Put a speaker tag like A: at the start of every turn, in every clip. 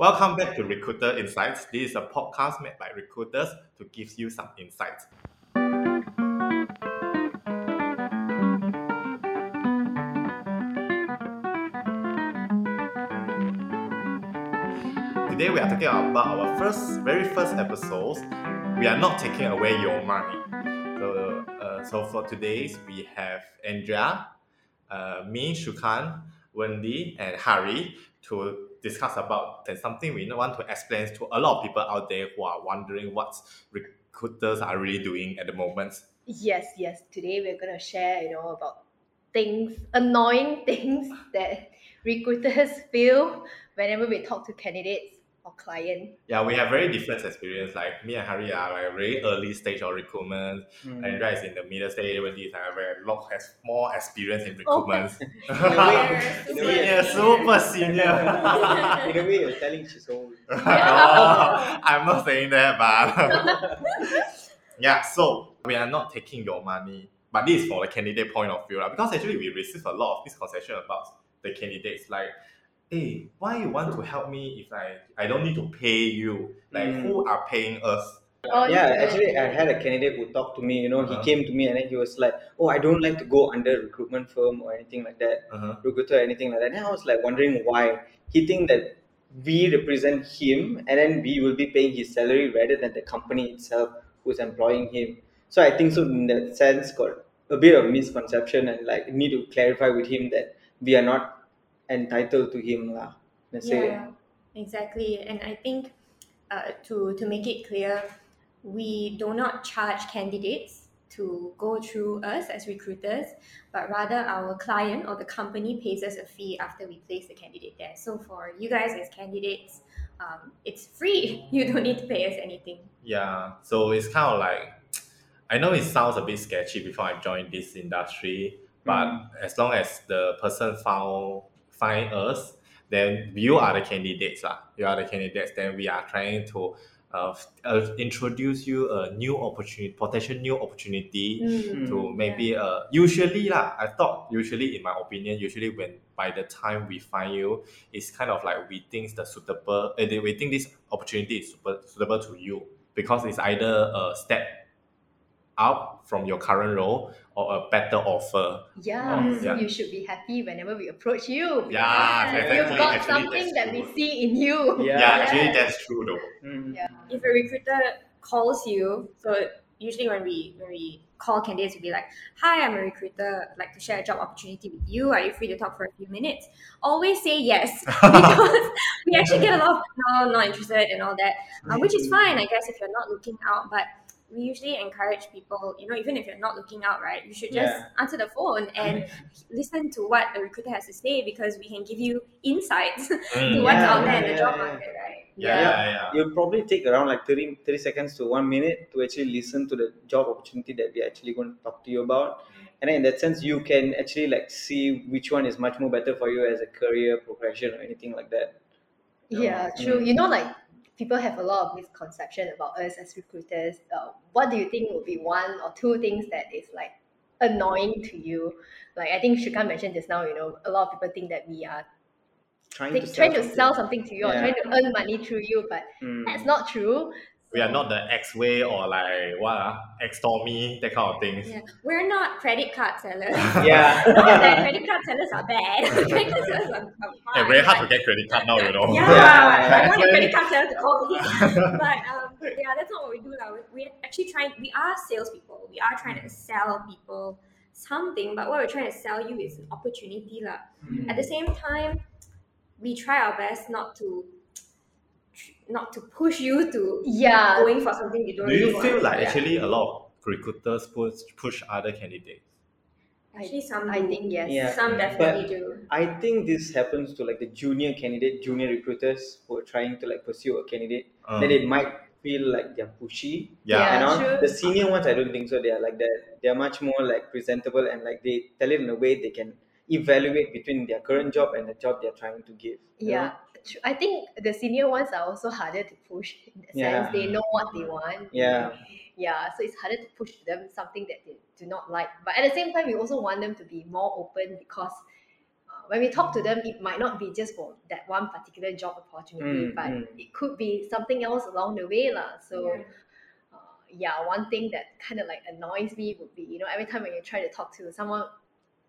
A: Welcome back to Recruiter Insights. This is a podcast made by recruiters to give you some insights. Today we are talking about our first, very first episodes. We are not taking away your money. So, uh, so for today's we have Andrea, uh, me, Shukan, Wendy, and Harry to discuss about and something we want to explain to a lot of people out there who are wondering what recruiters are really doing at the moment.
B: Yes, yes. Today we're gonna share, you know, about things, annoying things that recruiters feel whenever we talk to candidates or client.
A: Yeah, we have very different experience. Like me and Harry are like very early stage of recruitment.
C: Mm.
A: Andrea is in the middle stage. Wendy is like very lot has more experience in
B: Oh.
A: recruitment.
C: In a way-
A: senior, super senior.
C: in a way, you're telling she's old.
A: no, I'm not saying that, but yeah. So we are not taking your money, but this is for the candidate point of view, lah. Because actually we receive a lot of misconception about the candidates, like, hey, why you want to help me if I I don't need to pay you? Like,
C: Mm.
A: who are paying us?
B: Oh,
C: yeah,
B: yeah.
C: actually, I had a candidate who talked to me. You know, he
A: Uh-huh.
C: came to me and then he was like, "Oh, I don't like to go under recruitment firm or anything like that,
A: Uh-huh.
C: recruiter or anything like that." And I was like wondering why. He think that we represent him and then we will be paying his salary rather than the company itself who's employing him. So I think so in that sense got a bit of misconception and like need to clarify with him that we are not entitled to him lah. Let's say.
D: Yeah, exactly. And I think uh, to to make it clear, we do not charge candidates to go through us as recruiters, but rather our client or the company pays us a fee after we place the candidate there. So for you guys as candidates, um, it's free. You don't need to pay us anything.
A: Yeah, so it's kind of like I know it sounds a bit sketchy before I joined this industry, but
C: Mm.
A: as long as the person found find us, then you are the candidates lah. You are the candidates. Then we are trying to uh, uh, introduce you a new opportunity, potential new opportunity
D: Mm.
A: to maybe uh usually lah. I thought usually in my opinion, usually when by the time we find you, it's kind of like we think the suitable, uh, we think this opportunity is super suitable to you because it's either a step up from your current role or a better offer.
B: Yeah, so
A: yeah.
B: you should be happy whenever we approach you.
A: Yeah,
B: because
A: exactly.
B: You've got
A: Actually,
B: something
A: that's
B: that we see in you.
C: Yeah.
A: Yeah, actually that's true though.
C: Mm.
B: Yeah.
D: if a recruiter calls you, so usually when we when we call candidates, we'll be like, "Hi, I'm a recruiter. I'd like to share a job opportunity with you. Are you free to talk for a few minutes?" Always say yes because we actually get a lot of no, not interested and all that, uh, which is fine, I guess, if you're not looking out. But we usually encourage people, you know, even if you're not looking out, right, you should just
C: Yeah.
D: answer the phone and listen to what the recruiter has to say because we can give you insights to
A: Mm.
D: what's
C: Yeah,
D: out there in the job
C: yeah.
D: market, right?
A: Yeah, yeah, yeah.
C: You'll probably take around like 30, 30 seconds to one minute to actually listen to the job opportunity that we're actually going to talk to you about. And then in that sense, you can actually like see which one is much more better for you as a career progression or anything like that.
B: Yeah,
C: Mm.
B: true. You know, like people have a lot of misconception about us as recruiters. Uh, what do you think would be one or two things that is like annoying to you? Like I think Shukan mentioned just now, you know, a lot of people think that we are
C: Trying
B: think,
C: to
B: trying
C: sell
B: to sell something to you or trying to earn money through you, but
C: Mm.
B: that's not true.
A: We are not the X way or like what uh, X Stormy, that kind of things.
D: Yeah, we're not credit card sellers.
C: Yeah.
D: Not that credit card sellers are bad. credit card sellers are, are fine.
A: Yeah, very hard to get credit card now, you know.
D: Yeah,
C: Yeah.
D: I want a credit card seller to call me. but um, yeah, that's not what we do now. We- We're actually trying. We are salespeople. We are trying to sell people something. But what we're trying to sell you is an opportunity, lah. At the same time, we try our best not to not to push you to
B: Yeah.
D: going for something you don't
A: Do
D: really
A: you
D: want.
A: feel like
D: Yeah.
A: actually a lot of recruiters push push other candidates?
D: actually some
B: I think yes.
C: Yeah.
D: some definitely do.
C: I think this happens to like the junior candidate, junior recruiters who are trying to like pursue a candidate.
A: Uh,
C: Then it might feel like they're pushy.
A: yeah.
B: Yeah.
C: and all.
B: true.
C: The senior ones, I don't think so. They are like that. They are much more like presentable and like they tell it in a way they can evaluate between their current job and the job they're trying to give.
B: Yeah.
C: know?
B: I think the senior ones are also harder to push in the
C: Yeah.
B: sense they know what they want.
C: Yeah.
B: Yeah, so it's harder to push them something that they do not like. But at the same time, we also want them to be more open because uh, when we talk to them, it might not be just for that one particular job opportunity,
C: Mm,
B: but
C: mm.
B: it could be something else along the way, lah. So.
D: Yeah.
B: Uh, yeah, one thing that kind of like annoys me would be, you know, every time when you try to talk to someone,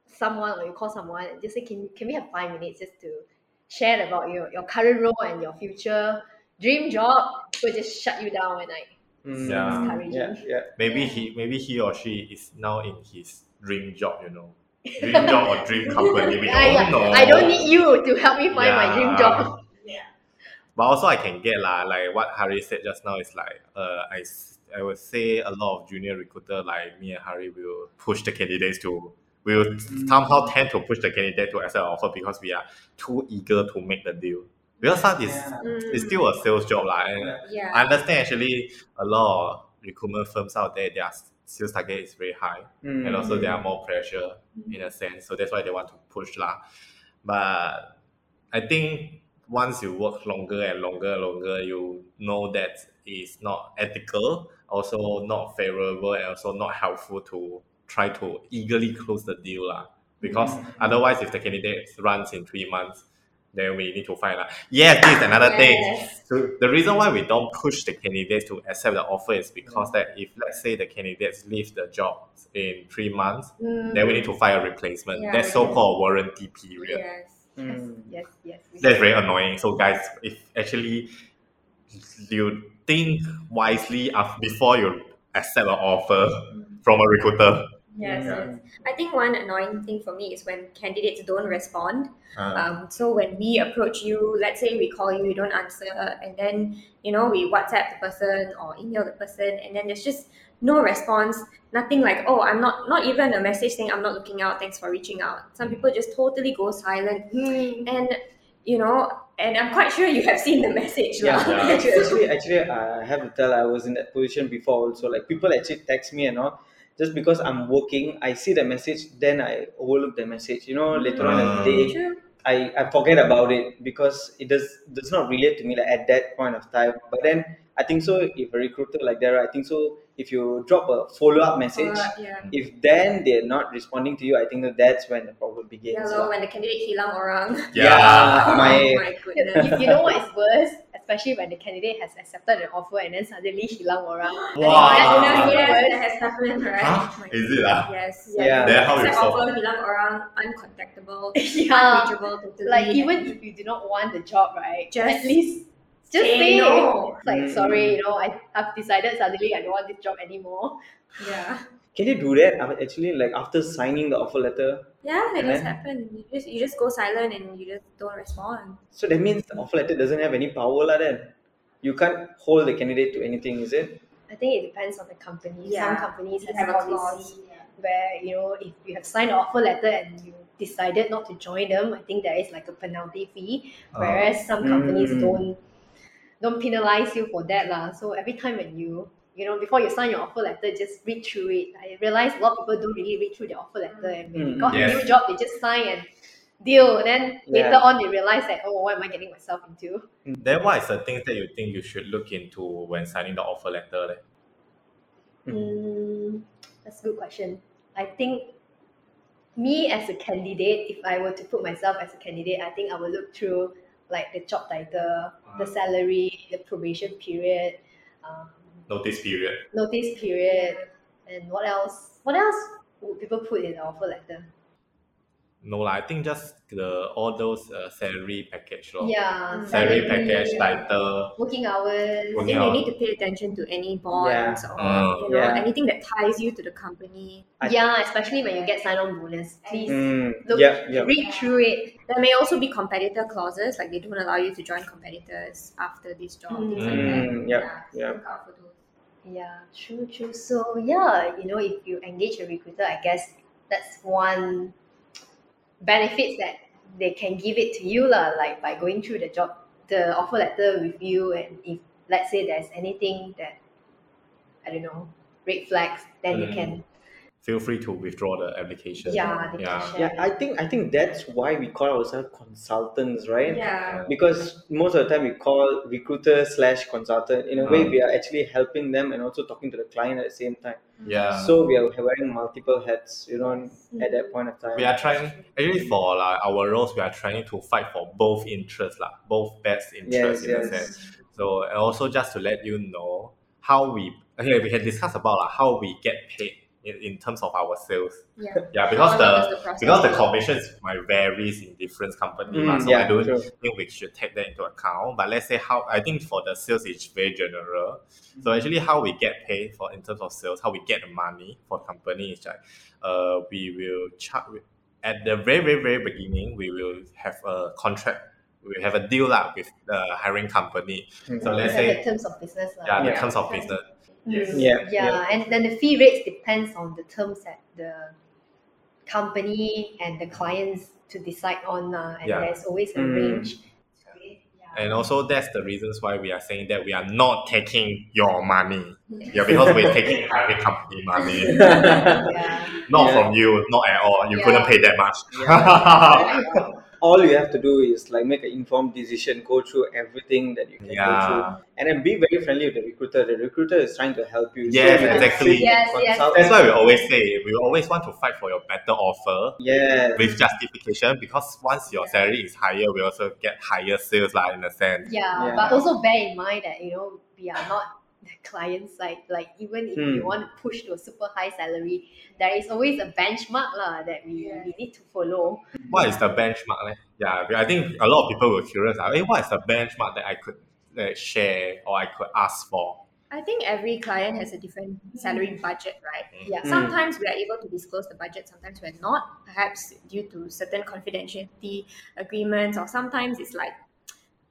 B: someone or you call someone and just say, can can we have five minutes just to share about your, your current role and your future dream job? People just shut you down and like
C: Mm,
A: Yeah.
C: yeah, yeah.
A: maybe he maybe he or she is now in his dream job, you know. Dream job or dream company. We
B: I,
A: don't know.
B: I don't need you to help me find my dream job.
A: Yeah.
B: job.
A: But also I can get lah, like what Harry said just now is like uh I I would say a lot of junior recruiter like me and Harry will push the candidates to will somehow tend to push the candidate to accept offer because we are too eager to make the deal. Because that is
C: Yeah.
A: it's still a sales job lah. And
D: Yeah.
A: I understand actually a lot of recruitment firms out there their sales target is very high
C: Mm.
A: and also there are more pressure in a sense. So that's why they want to push lah. But I think once you work longer and longer and longer, you know that it's not ethical, also not favorable, and also not helpful to try to eagerly close the deal lah. Because otherwise, if the candidate runs in three months, then we need to find out. Yes, this is another thing. So the reason why we don't push the candidates to accept the offer is because that if let's say the candidates leave the job in three months,
B: Mm,
A: then we need to find a replacement.
D: Yeah,
A: That's
D: we
A: so-called warranty period.
D: Yes.
C: Mm.
B: yes, yes. we-
A: That's very annoying. So guys, if actually you think wisely af- before you accept an offer from a recruiter.
D: Yes,
C: Yeah.
D: yes. I think one annoying thing for me is when candidates don't respond.
A: Uh,
D: Um, so when we approach you, let's say we call you, you don't answer, and then you know we WhatsApp the person or email the person, and then there's just no response. Nothing like, oh, I'm not, not even a message saying I'm not looking out. Thanks for reaching out. Some people just totally go silent,
B: Mm,
D: and you know, and I'm quite sure you have seen the message.
C: Yeah,
D: lah.
A: Yeah.
C: actually, actually, actually, I have to tell I was in that position before also. Like people actually text me and all, just because I'm working, I see the message, then I overlook the message. You know, later on in the day, ah.
D: True.
C: I, I forget about it because it does does not relate to me like at that point of time. But then I think so if a recruiter like that, I think so if you drop a follow up message,
D: Uh, yeah.
C: if then they're not responding to you, I think that that's when the problem begins.
D: Hello,
C: lah.
D: when the candidate hilang orang.
C: Yeah, my-
D: oh my goodness.
B: you, you know what is worse? Especially when the candidate has accepted an offer and then suddenly hilang orang.
A: Wow.
B: That's
D: Yes,
B: even
D: yes,
B: worse.
D: that has happened, right?
A: Huh?
D: Oh
A: Is it ah?
D: Yes.
C: Yeah.
A: Then how you
D: Accept
A: solve?
D: offer, hilang orang, uncontactable,
B: Yeah.
D: unreachable, totally.
B: Like even if you do not want the job, right?
D: Just
B: at least just
D: say
B: say
D: no.
B: It's like
C: Mm.
B: sorry, you know, I I've decided suddenly I don't want this job anymore.
D: yeah,
C: Can you do that I mean, actually like after signing the offer letter?
D: yeah, it
C: And
D: does happen. You just you just go silent and you just don't respond.
C: So that means the offer letter doesn't have any power lah then. You can't hold the candidate to anything, is it?
B: I think it depends on the company.
D: Yeah.
B: Some companies have,
D: have a clause.
B: policy where you know if you have signed an offer letter and you decided not to join them, I think there is like a penalty fee. Whereas some companies
C: Mm.
B: don't don't penalize you for that lah. So every time when you you know before you sign your offer letter, just read through it. I realize a lot of people don't really read through their offer letter, and when they
C: Mm.
B: got
A: Yes.
B: a new job, they just sign and deal. And then later on, they realize that oh, what am I getting myself into?
A: Then what is the things that you think you should look into when signing the offer letter? leh?
B: Mm, that's a good question. I think me as a candidate, if I were to put myself as a candidate, I think I will look through like the job title, the
A: Ah.
B: salary, the probation period, um,
A: Notice period.
B: notice period, and what else? What else would people put in the offer letter?
A: No lah, I think just the all those uh, salary package lor.
B: Yeah,
D: Mm.
A: Salary
B: salary,
A: package, title.
B: working hours.
D: I
A: Working
D: think you need to pay attention to any bonds or
A: Mm.
D: you know
C: Yeah.
D: anything that ties you to the company.
C: I-
B: Yeah, especially when you get sign-on bonus. Please
C: Mm,
B: look,
C: yeah, yeah.
B: read through it.
D: There may also be competitor clauses, like they don't allow you to join competitors after this job, things like that.
C: Mm, yep,
D: so
C: yep.
D: look out.
B: Yeah, true, true. So yeah, you know, if you engage a recruiter, I guess that's one benefits that they can give it to you lah, like by going through the job, the offer letter with you, and if let's say there's anything that I don't know, red flags, then you
A: Mm.
B: can
A: feel free to withdraw the application.
B: Yeah, they
A: Yeah.
C: Yeah. I think I think that's why we call ourselves consultants, right?
D: Yeah.
C: Because most of the time we call recruiter slash consultant. In a way,
A: Mm.
C: we are actually helping them and also talking to the client at the same time.
A: Yeah.
C: So we are wearing multiple hats, you know, at that point of time.
A: we are trying actually for like our roles we are trying to fight for both interests lah, both best interests
C: Yes,
A: in a
C: yes.
A: sense. So and also just to let you know how we okay we can discuss about like, how we get paid in, in terms of our sales.
D: Yeah.
A: Yeah, because the
D: the
A: because the commissions might varies in different companies.
C: Mm,
A: lah. so
C: yeah,
A: I don't
C: true.
A: think we should take that into account. But let's say how I think for the sales it's very general. So actually how we get paid for in terms of sales, how we get the money for the company is like uh we will charge at the very very very beginning we will have a contract we have a deal lah with the hiring company.
C: Mm.
A: So let's say
B: the terms of business. lah.
A: yeah, the
C: Yeah.
A: terms of business. Yes.
B: Mm,
C: Yeah,
B: yeah,
C: yeah.
B: and then the fee rates depends on the terms that the company and the clients to decide on, uh, and
A: Yeah.
B: there's always a
C: Mm.
B: range.
A: And also that's the reasons why we are saying that we are not taking your money. Yeah, because we're taking hiring company money.
B: Yeah.
A: Not
C: Yeah.
A: from you, not at all. You
B: Yeah.
A: couldn't pay that much.
C: Yeah. All you have to do is like make an informed decision, go through everything that you can go through, and then be very friendly with the recruiter. The recruiter is trying to help you.
A: Yes,
C: you
A: exactly.
B: Yes, yes.
C: consult-
A: That's why we always say we always want to fight for your better offer
C: Yeah.
A: with justification because once your salary is higher, we also get higher sales like in a sense.
B: yeah,
C: Yeah.
B: but also bear in mind that you know we are not the client side. Like even if you
C: Hmm.
B: want to push to a super high salary, there is always a benchmark lah that we,
D: Yeah.
B: we need to follow.
A: What is the benchmark? leh? Yeah, I think a lot of people were curious. Like, hey, what is the benchmark that I could uh, share or I could ask for?
D: I think every client has a different salary budget, right?
B: Yeah.
C: Mm.
D: Sometimes we are able to disclose the budget, sometimes we're not, perhaps due to certain confidentiality agreements, or sometimes it's like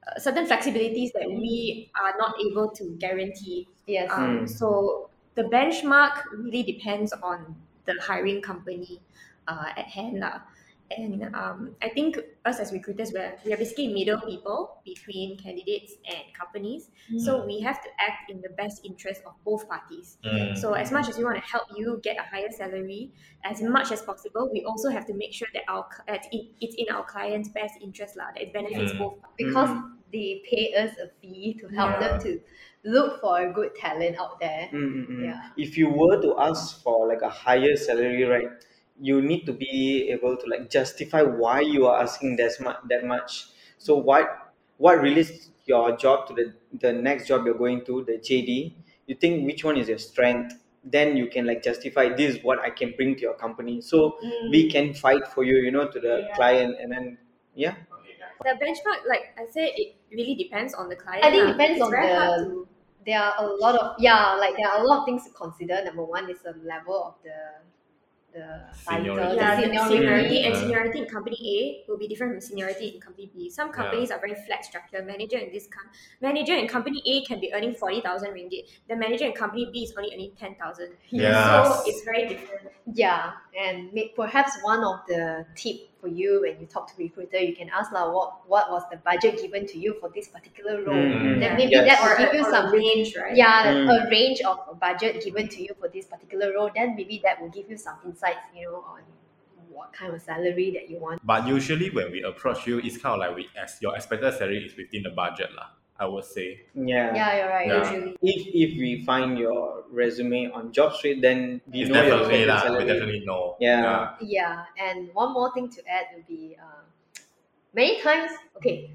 D: uh, certain flexibilities that we are not able to guarantee.
B: Yes.
D: Um,
C: Mm.
D: So the benchmark really depends on the hiring company uh, at hand. lah. And um, I think us as recruiters, we're, we are basically middle people between candidates and companies. So we have to act in the best interest of both parties.
A: Mm.
D: So as much as we want to help you get a higher salary, as much as possible, we also have to make sure that our that it, it's in our client's best interest, lah, that it benefits
A: Mm.
D: both.
B: because
C: Mm.
B: they pay us a fee to help
A: Yeah.
B: them to look for a good talent out there.
C: Mm, mm, mm.
B: Yeah.
C: If you were to ask for like a higher salary, right, you need to be able to like justify why you are asking that much. That much. So what what relates your job to the the next job you're going to, the JD? You think which one is your strength? Then you can like justify this is what I can bring to your company. So we mm. can fight for you, you know, to the
D: Yeah.
C: client, and then yeah.
D: The benchmark, like I said, it really depends on the client.
B: I think
D: lah.
B: it depends
D: It's
B: on
D: very hard
B: the-
D: to-
B: There are a lot of yeah, like there are a lot of things to consider. Number one is the level of the the
A: Seniority.
D: yeah,
B: the
D: the
B: seniority.
D: seniority and seniority in company A will be different from seniority in company B. Some companies are very flat structure. Manager in this com- manager in company A can be earning forty thousand ringgit. The manager in company B is only earning ten thousand.
A: Yeah.
D: So it's very different.
B: Yeah, and may, perhaps one of the tip for you when you talk to recruiter, you can ask like what what was the budget given to you for this particular role.
C: Mm,
B: Then maybe
C: Yes.
B: that
D: Or,
B: will give you some
D: range, right?
B: yeah
C: Mm.
B: a range of a budget given to you for this particular role. Then maybe that will give you some insights, you know, on what kind of salary that you want.
A: But usually when we approach you, it's kind of like we as your expected salary is within the budget lah. I would say.
C: Yeah.
B: Yeah, you're right.
A: Yeah.
B: Usually.
C: If if we find your resume on JobStreet, then we
A: It's
C: know your
A: definitely
C: expected
A: lah. We definitely know.
C: Yeah.
B: Yeah, and one more thing to add would be uh, many times, okay,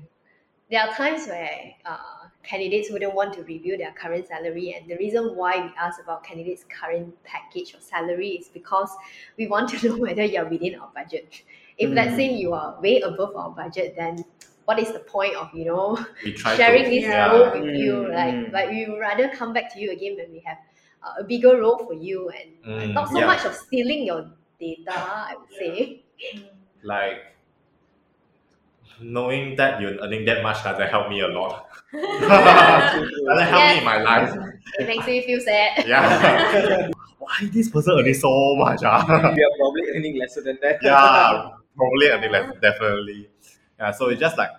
B: there are times where uh, candidates wouldn't want to review their current salary, and the reason why we ask about candidates' current package or salary is because we want to know whether you're within our budget. If let's
C: Mm.
B: say you are way above our budget, then what is the point of you know sharing
A: to.
B: this
D: Yeah.
B: role with you?
C: Mm,
B: Like,
C: mm.
B: like we would rather come back to you again when we have uh, a bigger role for you, and
A: Mm,
B: not so
C: yeah.
B: much of stealing your data. I would say.
A: like knowing that you're earning that much doesn't help me a lot. doesn't help me in my life.
B: It makes me feel sad.
A: Yeah. Why this person earning so much? Ah?
C: we are probably earning lesser than that.
A: yeah, probably I think like definitely. Yeah, so it's just like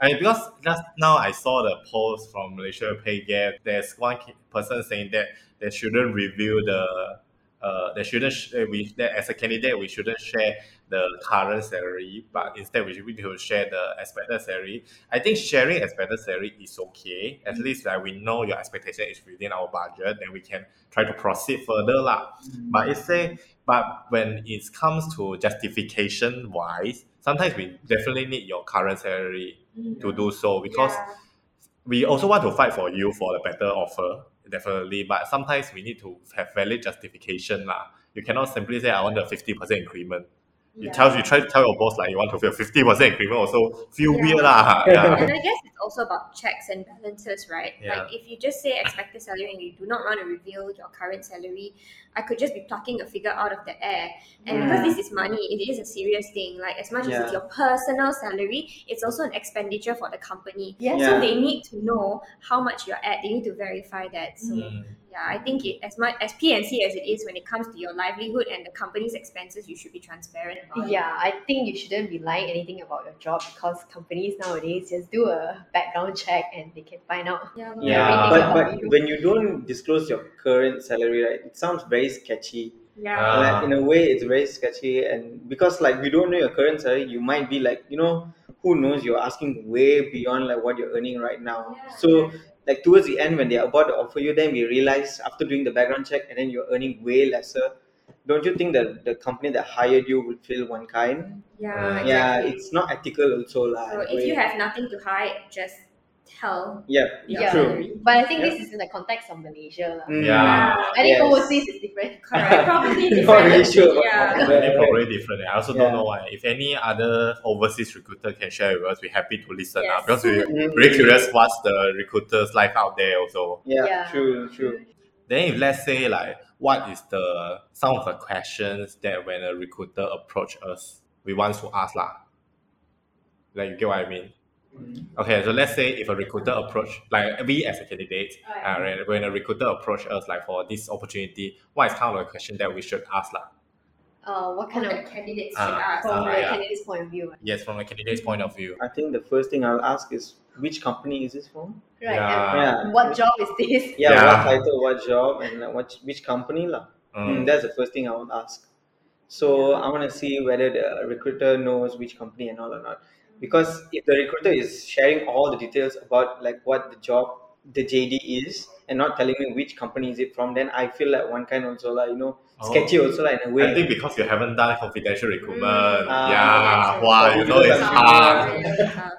A: I because just now I saw the post from Malaysia Pay Gap. There's one person saying that they shouldn't review the uh, they shouldn't sh- uh, we that as a candidate we shouldn't share the current salary, but instead we should need to share the expected salary. I think sharing expected salary is okay. At least like we know your expectation is within our budget, then we can try to proceed further lah. But it's say, but when it comes to justification wise, sometimes we definitely need your current salary mm. to do so because
D: Yeah.
A: we also want to fight for you for a better offer, definitely. But sometimes we need to have valid justification lah. You cannot simply say I want a fifty percent increment. You
D: Yeah.
A: tell you try to tell your boss like you want to feel fifty percent increment also feel
D: Yeah.
A: weird lah. Yeah.
D: And I guess it's also about checks and balances, right?
A: Yeah.
D: Like if you just say expected salary and you do not want to reveal your current salary, I could just be plucking a figure out of the air. And because this is money, it is a serious thing. Like as much as it's your personal salary, it's also an expenditure for the company.
C: Yeah.
D: So they need to know how much you're at. They need to verify that. So
A: Mm.
D: yeah, I think it, as much as P&C as it is when it comes to your livelihood and the company's expenses, you should be transparent about it.
B: Yeah, I think you shouldn't be lying anything about your job because companies nowadays just do a background check and they can find out.
D: Yeah.
C: Yeah,
A: Yeah.
C: but but
B: you.
C: when you don't disclose your current salary, right, it sounds very sketchy.
D: Yeah.
A: Ah.
C: Like in a way, it's very sketchy, and because like we don't know your current salary, you might be like, you know, who knows? You're asking way beyond like what you're earning right now.
D: Yeah.
C: So like towards the end, when they're about to offer you, then we realize after doing the background check, and then you're earning way lesser. Don't you think that the company that hired you will feel one kind?
D: yeah.
A: Uh,
C: Yeah, it's not ethical also lah.
D: So
C: in a
D: if you have nothing to hide, just tell.
C: yeah,
D: Yeah.
C: true.
B: But I think
C: Yeah.
B: this is in the context of Malaysia. lah.
C: Mm.
A: Yeah.
B: I think
C: Yes.
B: overseas is different.
D: Correct. Probably
C: Not
D: different.
C: really sure about
D: Yeah.
C: that.
A: Probably different. I also
C: Yeah.
A: don't know why. If any other overseas recruiter can share with us, we're happy to listen
D: Yes.
A: up because we're
C: Mm.
A: very curious what's the recruiter's life out there also.
C: Yeah,
B: Yeah.
C: true, true.
A: Then if let's say like what is the some of the questions that when a recruiter approach us, we want to ask lah. Like you get what I mean? Okay, so let's say if a recruiter approach like we as a candidate, uh, when- when a recruiter approach us like for this opportunity, what is kind of a question that we should ask lah?
B: Uh, what kind
D: Kind
B: of
D: of candidates
A: Ah,
D: should ask.
B: from
A: Ah,
B: the
A: yeah.
B: candidate's point of view?
A: Yes, from a candidate's point of view.
C: I think the first thing I'll ask is which company is this from?
B: Right.
A: Yeah.
B: and
C: Yeah.
B: What job is this?
C: Yeah,
A: Yeah.
C: what title, what job, and like, what which company lah.
A: Mm.
C: Mm, that's the first thing I would ask. So I want to see whether the recruiter knows which company and all or not. Because if the recruiter is sharing all the details about like what the job, the JD is, and not telling me which company is it from, then I feel like one kind also like you know
A: Oh.
C: sketchy also like in a way.
A: I think because you haven't done confidential recruitment.
D: Mm.
C: Ah,
A: yeah, wow, you know it's hard.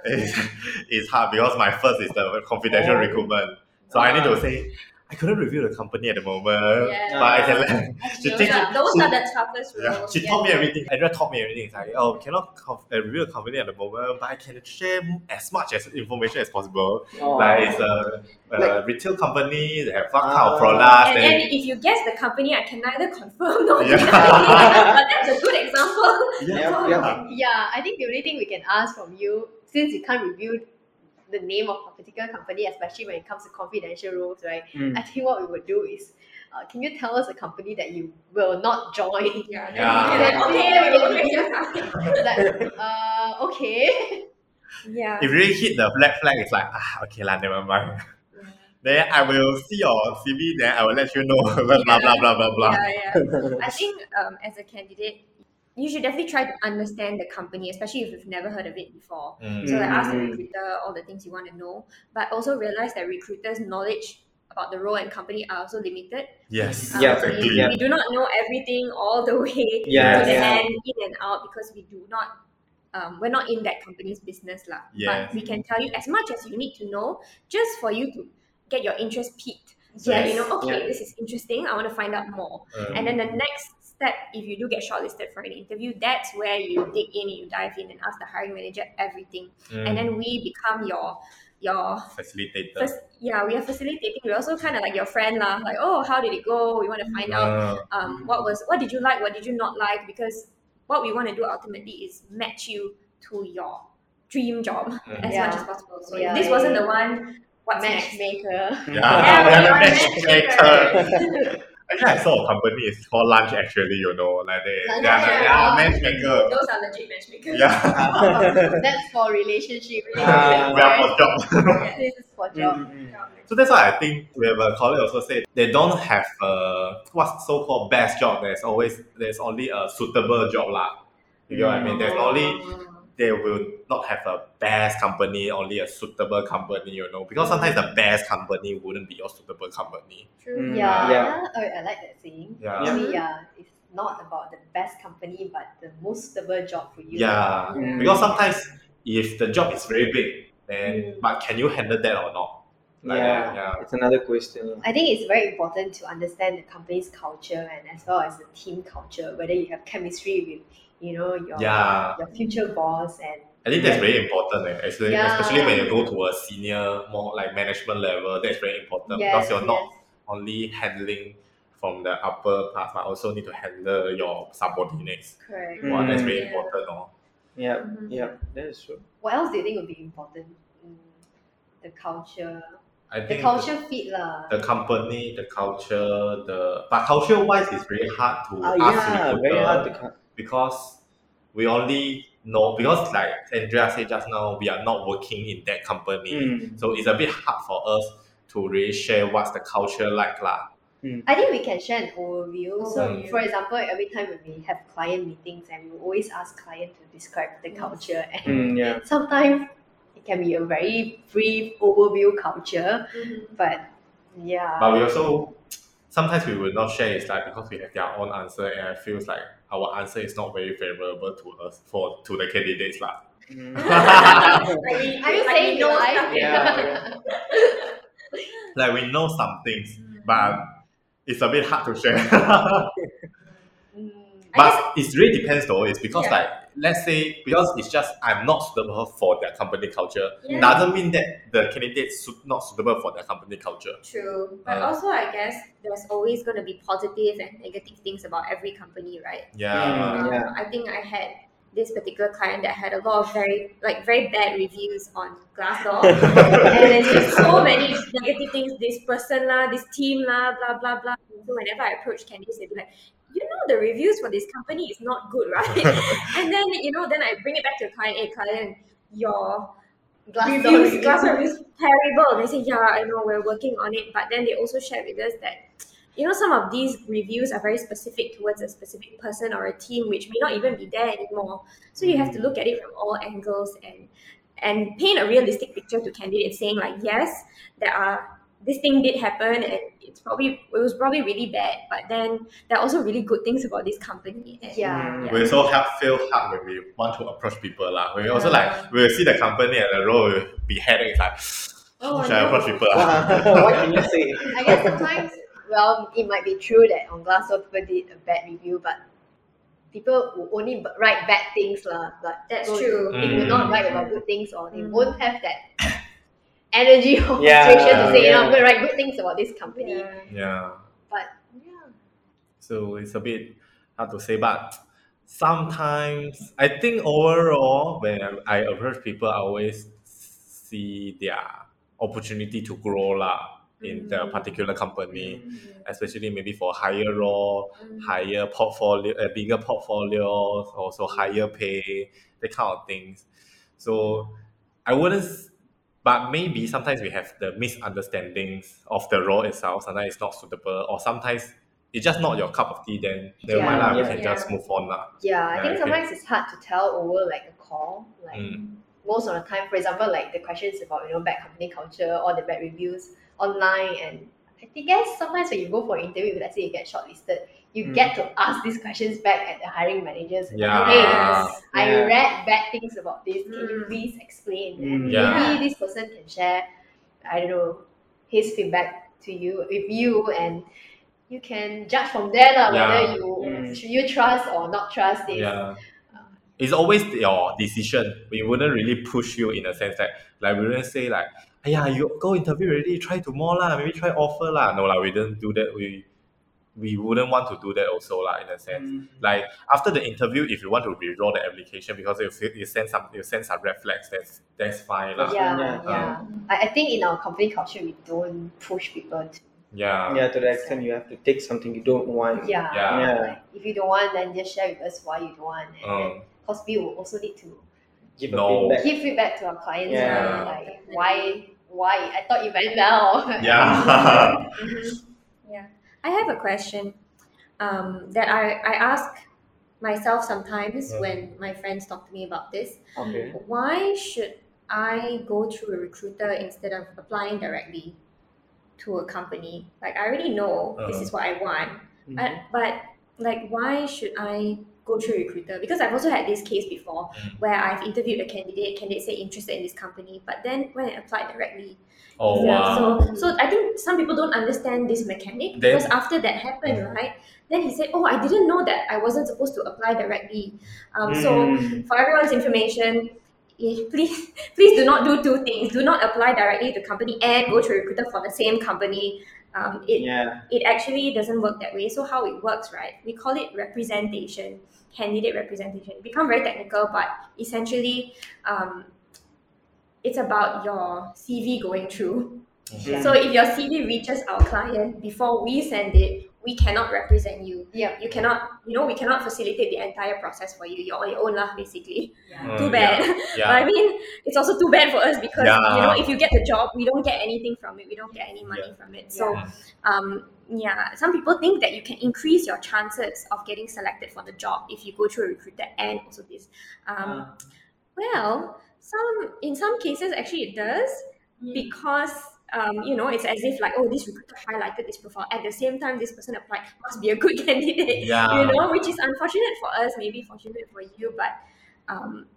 A: It's, it's hard because my first is the confidential
C: Oh.
A: recruitment. So I need to
C: Ah.
A: say, I couldn't reveal the company at the moment,
D: Yeah.
A: but I can let. She
D: Those
A: think,
D: those
A: she,
D: are the toughest
A: yeah,
D: roles.
A: she taught me everything. Andrea taught me everything. It's like, oh, cannot conf- uh, reveal the company at the moment, but I can share as much as information as possible.
C: Oh.
A: Like it's a, a
C: Like-
A: retail company. They have what kind
C: Ah.
A: of products.
D: And,
A: then-
D: and if you guess the company, I can neither confirm nor
A: Yeah.
D: deny. but that's a good example.
C: Yeah, yeah.
B: Yeah, I think the only thing we can ask from you, since you can't reveal the name of a particular company, especially when it comes to confidential roles, right?
C: Mm.
B: I think what we would do is, uh, can you tell us a company that you will not join?
D: Yeah.
A: Yeah.
D: Okay, okay, okay.
B: like, uh, okay.
D: Yeah.
A: if really hit the black flag, it's like, ah, okay lah, never mind. Then I will see your CV, then I will let you know. blah, blah, blah, blah, blah, blah.
D: Yeah, yeah. I think um, as a candidate, you should definitely try to understand the company, especially if you've never heard of it before.
A: Mm.
D: So like ask the
C: Mm.
D: recruiter all the things you want to know, but also realize that recruiters' knowledge about the role and company are also limited.
A: Yes,
D: Um,
C: Yeah,
D: we,
A: exactly.
C: yeah.
D: we do not know everything all the way
C: Yeah,
D: to the
C: yeah.
D: end, in and out, because we do not. Um, we're not in that company's business, lah.
A: Yes.
D: But we can tell you as much as you need to know, just for you to get your interest peaked. So that you know, okay,
C: Yeah.
D: this is interesting. I want to find out more.
A: Um,
D: And then the next step, if you do get shortlisted for an interview, that's where you dig in, you dive in, and ask the hiring manager everything.
A: mm,
D: And then we become your your
A: facilitator.
D: first. Yeah, we are facilitating. We're also kind of like your friend lah. Like, oh, how did it go? We want to find out
A: Uh,
D: um, what was what did you like, what did you not like? Because what we want to do ultimately is match you to your dream job
A: Mm.
D: as
B: Yeah.
D: much as possible. So
B: Yeah,
D: if this
B: yeah,
D: wasn't the one, What?
B: Matchmaker.
A: yeah,
D: Yeah,
A: we are
D: we are
A: matchmaker.
D: matchmaker.
A: Actually, I saw a company is called Lunch. Actually, you know, like they,
B: Lunch,
A: they are the- they are
B: yeah.
A: matchmaker.
D: Those are legit matchmakers.
A: Yeah,
B: That's for relationship.
A: We are for job.
D: This is
B: for job.
C: Mm, mm.
A: So that's why I think we have a colleague also said they don't have a what's so called best job. There's always there's only a suitable job lah. You get what I mean? There's only they will not have a best company, only a suitable company, you know, because sometimes the best company wouldn't be your suitable company.
D: True.
C: Mm.
B: Yeah,
C: Yeah.
B: Oh, I like that saying.
A: Yeah.
B: Actually, yeah, it's not about the best company, but the most suitable job for you.
A: Yeah.
C: Mm.
A: Because sometimes if the job is very big, then
B: Mm.
A: but can you handle that or not? Like
C: Yeah.
A: that, yeah.
C: It's another question.
B: I think it's very important to understand the company's culture and as well as the team culture, whether you have chemistry with, you know, your
A: Yeah.
B: your future boss and
A: I think that's very important, eh, especially,
B: Yeah.
A: especially when you go to a senior, more like management level. That's very important
B: yes,
A: because you're not only handling from the upper part, but also need to handle your subordinates.
B: correct.
C: Mm.
A: Wow, that's very
D: Yeah.
A: important. Oh.
C: Yeah,
D: Mhm.
C: yeah, that is true.
B: What else do you think would be important? Mm, the culture,
A: I
B: the
A: think
B: culture fit lah.
A: the, the company, the culture, the but culture wise is very hard to
C: Ah,
A: ask
C: yeah,
A: recruiter
C: very hard to cut.
A: Because we only know because like Andrea said just now, we are not working in that company.
C: Mm.
A: So it's a bit hard for us to really share what's the culture like lah.
B: I think we can share an overview. So,
D: Overview.
B: for example, every time when we have client meetings, and we always ask client to describe the
D: Yes.
B: culture, and
C: Mm, yeah.
B: sometimes it can be a very brief overview culture,
D: Mhm.
B: but yeah,
A: But we also sometimes we will not share it's like because we have their own answer and it feels like our answer is not very favorable to us for to the candidates lah.
C: Mm.
D: Like we-
B: Are you
D: like
B: saying
D: we know.
C: Yeah,
A: Like we know some things, but it's a bit hard to share.
B: Mm,
A: but it really depends though. It's because
D: Yeah.
A: like let's say because it's just I'm not suitable for their company culture
D: Yeah.
A: doesn't mean that the candidate su- not suitable for their company culture.
D: True. But
A: Uh,
D: also, I guess there's always going to be positive and negative things about every company, right?
A: Yeah.
C: Mm.
D: Um,
C: yeah.
D: I think I had this particular client that had a lot of very, like, very bad reviews on Glassdoor. and there's just so many negative things. This person lah, this team lah, blah blah blah. So whenever I approach candidates, they'd be like, "You know, the reviews for this company is not good, right?" and then you know, then I bring it back to the client. Hey, client, your
B: Glassdoor
D: reviews,
B: reviews.
D: Glassdoor reviews terrible. They say, "Yeah, I know, we're working on it." But then they also share with us that. You know, some of these reviews are very specific towards a specific person or a team, which may not even be there anymore. So you have to look at it from all angles and and paint a realistic picture to candidates saying like yes there are this thing did happen and it's probably it was probably really bad but then there are also really good things about this company and
B: Yeah.
C: Mm.
A: We also have feel hard when we want to approach people lah. We also like we see the company and the role will be heading. It's like
D: Oh,
A: how should I approach people?
C: what can you say?
B: I guess sometimes, well, it might be true that on Glassdoor people did a bad review, but people will only write bad things lah. But
D: That's
B: so
D: true.
B: They will
A: Mm.
B: not write about good things, or they
D: Mm.
B: won't have that energy or
C: Yeah,
B: frustration to say, you know,
C: yeah.
B: I'm going to write good things about this company.
D: Yeah.
A: yeah.
B: But yeah,
A: So it's a bit hard to say, but sometimes I think overall when I approach people, I always see their opportunity to grow lah in the
D: Mm.
A: particular company,
D: Mhm.
A: especially maybe for higher role,
D: Mhm.
A: higher portfolio, a bigger portfolio, also higher pay, that kind of things. So I wouldn't, s- but maybe sometimes we have the misunderstandings of the role itself. Sometimes it's not suitable, or sometimes it's just not your cup of tea. Then never mind
B: Yeah,
A: we can
D: yeah.
A: just move on lah.
B: yeah, I
A: Yeah,
B: think sometimes it's hard to tell over like a call. Like
A: Mm.
B: most of the time, for example, like the questions about you know bad company culture or the bad reviews online, and I guess sometimes when you go for an interview, let's say you get shortlisted, you
C: Mm.
B: get to ask these questions back at the hiring managers.
A: Yeah.
B: Hey,
D: Yes.
B: I read bad things about this. Can you
D: Mm.
B: please explain?
C: Mm.
B: And
A: Yeah.
B: maybe this person can share, I don't know, his feedback to you with you, and you can judge from there lah,
A: Yeah.
B: whether you
C: Mm.
B: you trust or not trust this.
A: Yeah. It's always your decision. We wouldn't really push you in a sense that like we wouldn't say like, yeah, you go interview already, try tomorrow lah, maybe try offer lah. No lah, we didn't do that. We we wouldn't want to do that also lah in a sense.
C: Mm.
A: Like after the interview, if you want to withdraw the application because you feel you send some you send some red flags, that's that's fine lah.
B: Yeah,
C: Yeah.
B: yeah. I, I think in our company culture, we don't push people to.
A: Yeah.
C: Yeah, to the extent you have to take something you don't want.
B: Yeah.
A: Yeah.
C: Yeah.
B: Like, if you don't want, then just share with us why you don't want. And then,
A: Um,
B: because we will also need to
C: Give
A: No.
C: feedback.
B: give feedback to our clients.
C: Yeah.
B: uh, Like why why? I thought you went well.
A: Yeah.
D: Mhm. I have a question um, that I, I ask myself sometimes
A: Mm.
D: when my friends talk to me about this.
C: Okay.
D: Why should I go through a recruiter instead of applying directly to a company? Like, I already know this
A: Uh-huh.
D: is what I want,
C: Mhm.
D: but, but like, why should I go through a recruiter? Because I've also had this case before
A: Mm.
D: where I've interviewed a candidate, candidate say interested in this company, but then when I applied directly,
A: Oh
D: yeah,
A: wow.
D: So, so I think some people don't understand this mechanic
A: Then-
D: because after that happened, right? Then he said, "Oh, I didn't know that I wasn't supposed to apply directly." Um, So,
C: Mm.
D: for everyone's information, eh, please, please do not do two things. Do not apply directly to company and go to recruiter for the same company. Um, it
C: yeah.
D: it actually doesn't work that way. So how it works, right? We call it representation, candidate representation. It become very technical, but essentially, um, it's about your CV going through.
C: Mhm.
D: So if your CV reaches our client before we send it, we cannot represent you.
B: yeah.
D: You cannot, you know, we cannot facilitate the entire process for you. You're on your own lah, basically.
A: Mm,
D: Too bad.
A: Yeah.
D: But I mean, it's also too bad for us because you know, if you get the job, we don't get anything from it. We don't get any money
A: Yeah.
D: from it. So,
A: Yeah.
D: um, yeah, some people think that you can increase your chances of getting selected for the job if you go through a recruiter and also this. Um,
C: Uh,
D: well, some in some cases actually it does because um, you know it's as if like oh this recruiter highlighted this profile at the same time this person applied must be a good candidate
A: Yeah.
D: you know which is unfortunate for us maybe fortunate for you but um,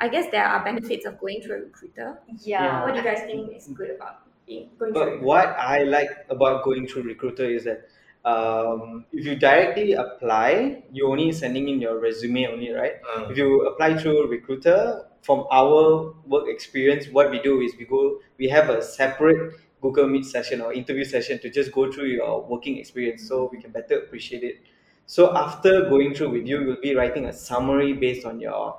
D: I guess there are benefits of going through a recruiter.
B: Yeah.
D: What do you guys think is good about being going
C: But
D: recruiter?
C: what I like about going through recruiter is that um, if you directly apply, you're only sending in your resume only, right?
A: Mm.
C: If you apply through recruiter, from our work experience, what we do is we go, we have a separate Google Meet session or interview session to just go through your working experience, so we can better appreciate it. So after going through with you, we'll be writing a summary based on your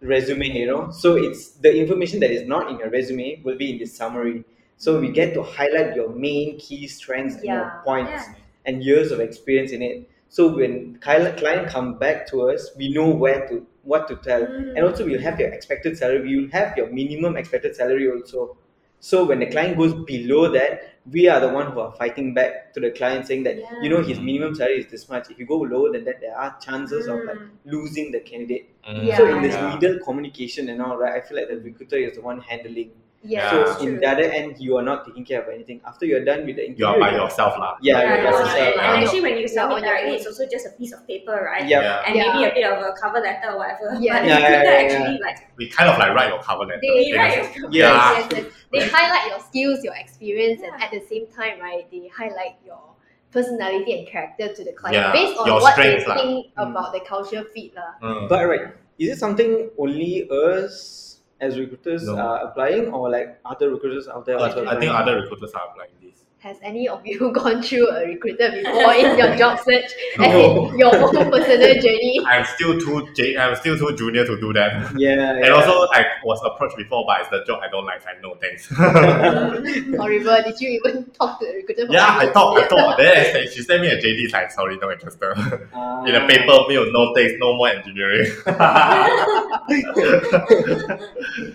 C: resume you know so it's the information that is not in your resume will be in the summary so we get to highlight your main key strengths and your points
D: Yeah.
C: and years of experience in it so when client client come back to us we know where to what to tell and also we'll have your expected salary you'll have your minimum expected salary also so when the client goes below that we are the one who are fighting back to the client saying that you know his minimum salary is this much if you go lower than that there are chances of like
D: Mm.
C: losing the candidate
A: Mm.
B: Yeah.
C: so in this
A: Yeah.
C: middle communication and all, right, I feel like the recruiter is the one handling.
B: Yeah.
C: so in the other end, you are not taking care of anything. After you're done with the interview,
A: You are by yourself lah.
C: Yeah,
D: Yeah,
C: you're
D: yeah, yeah.
C: yourself.
D: And
B: Yeah.
D: actually, when you
B: Yeah,
D: submit
B: on your
D: directly, it's also just a piece of paper, right?
C: Yeah.
A: Yeah.
D: And
B: Yeah.
D: maybe a bit of a cover letter or whatever.
B: Yeah.
D: But
C: Yeah,
D: the recruiter
C: yeah, yeah,
D: actually like
A: We kind of like write your cover letter.
B: They-
A: in a
D: right.
A: sense.
C: Yeah.
B: Yes, yes, yes. They highlight your skills, your experience, and at the same time, right, they highlight your personality and character to the client
A: Yeah,
B: based on
A: your
B: what they
A: strengths lah.
B: think
C: Mm.
B: about the culture fit. lah.
A: Mm.
C: But right, is it something only us as recruiters
A: No.
C: are applying, or like other recruiters out there? Also
A: I think other recruiters are applying.
B: Has any of you gone through a recruiter before in your job search? As
A: No.
B: in your own personal journey?
A: I'm still too j- I'm still too junior to do that.
C: Yeah,
A: And also, I was approached before, but it's the job I don't like. I no thanks.
B: Horrible. Did you even talk to the recruiter?
A: yeah, I
B: talked.
A: thought, I
B: minutes?
A: thought. Then she sent me a JD. It's like, sorry, no interested.
C: Ah.
A: In a paper, me no thanks, no more engineering.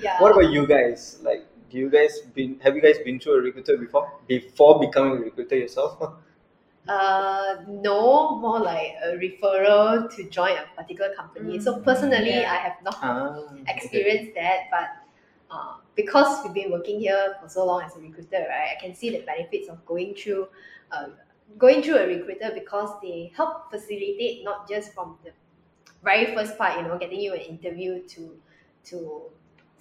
B: Yeah.
C: What about you guys? Like, do you guys been? Have you guys been through a recruiter before? Before becoming a recruiter yourself?
B: Uh, no, more like a referral to join a particular company. So personally,
D: Yeah.
B: I have not
C: Ah, okay.
B: experienced that, but uh, because we've been working here for so long as a recruiter, right, I can see the benefits of going through, uh, going through a recruiter because they help facilitate not just from the very first part, you know, getting you an interview to to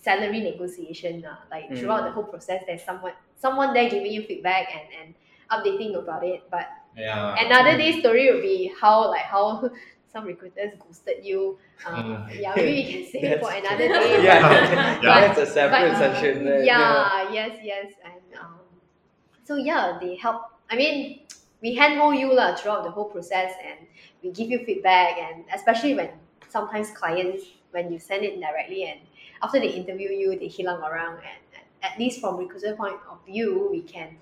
B: salary negotiation. Uh, like throughout
C: Mm.
B: the whole process, there's someone someone there giving you feedback and and updating about it. But
A: yeah.
B: another day story would be how like how some recruiters ghosted you. Uh,
A: Mm.
B: Yeah, maybe we can save it for another day.
C: Yeah,
B: but-
A: Yeah.
C: that's a separate
B: but,
C: session. there,
B: yeah, yes, yes, and um, so yeah, they help. I mean, we handhold you lah throughout the whole process, and we give you feedback, and especially when sometimes clients when you send it directly and after they interview you, they hilang around, and, and at least from recruiter point of view, we can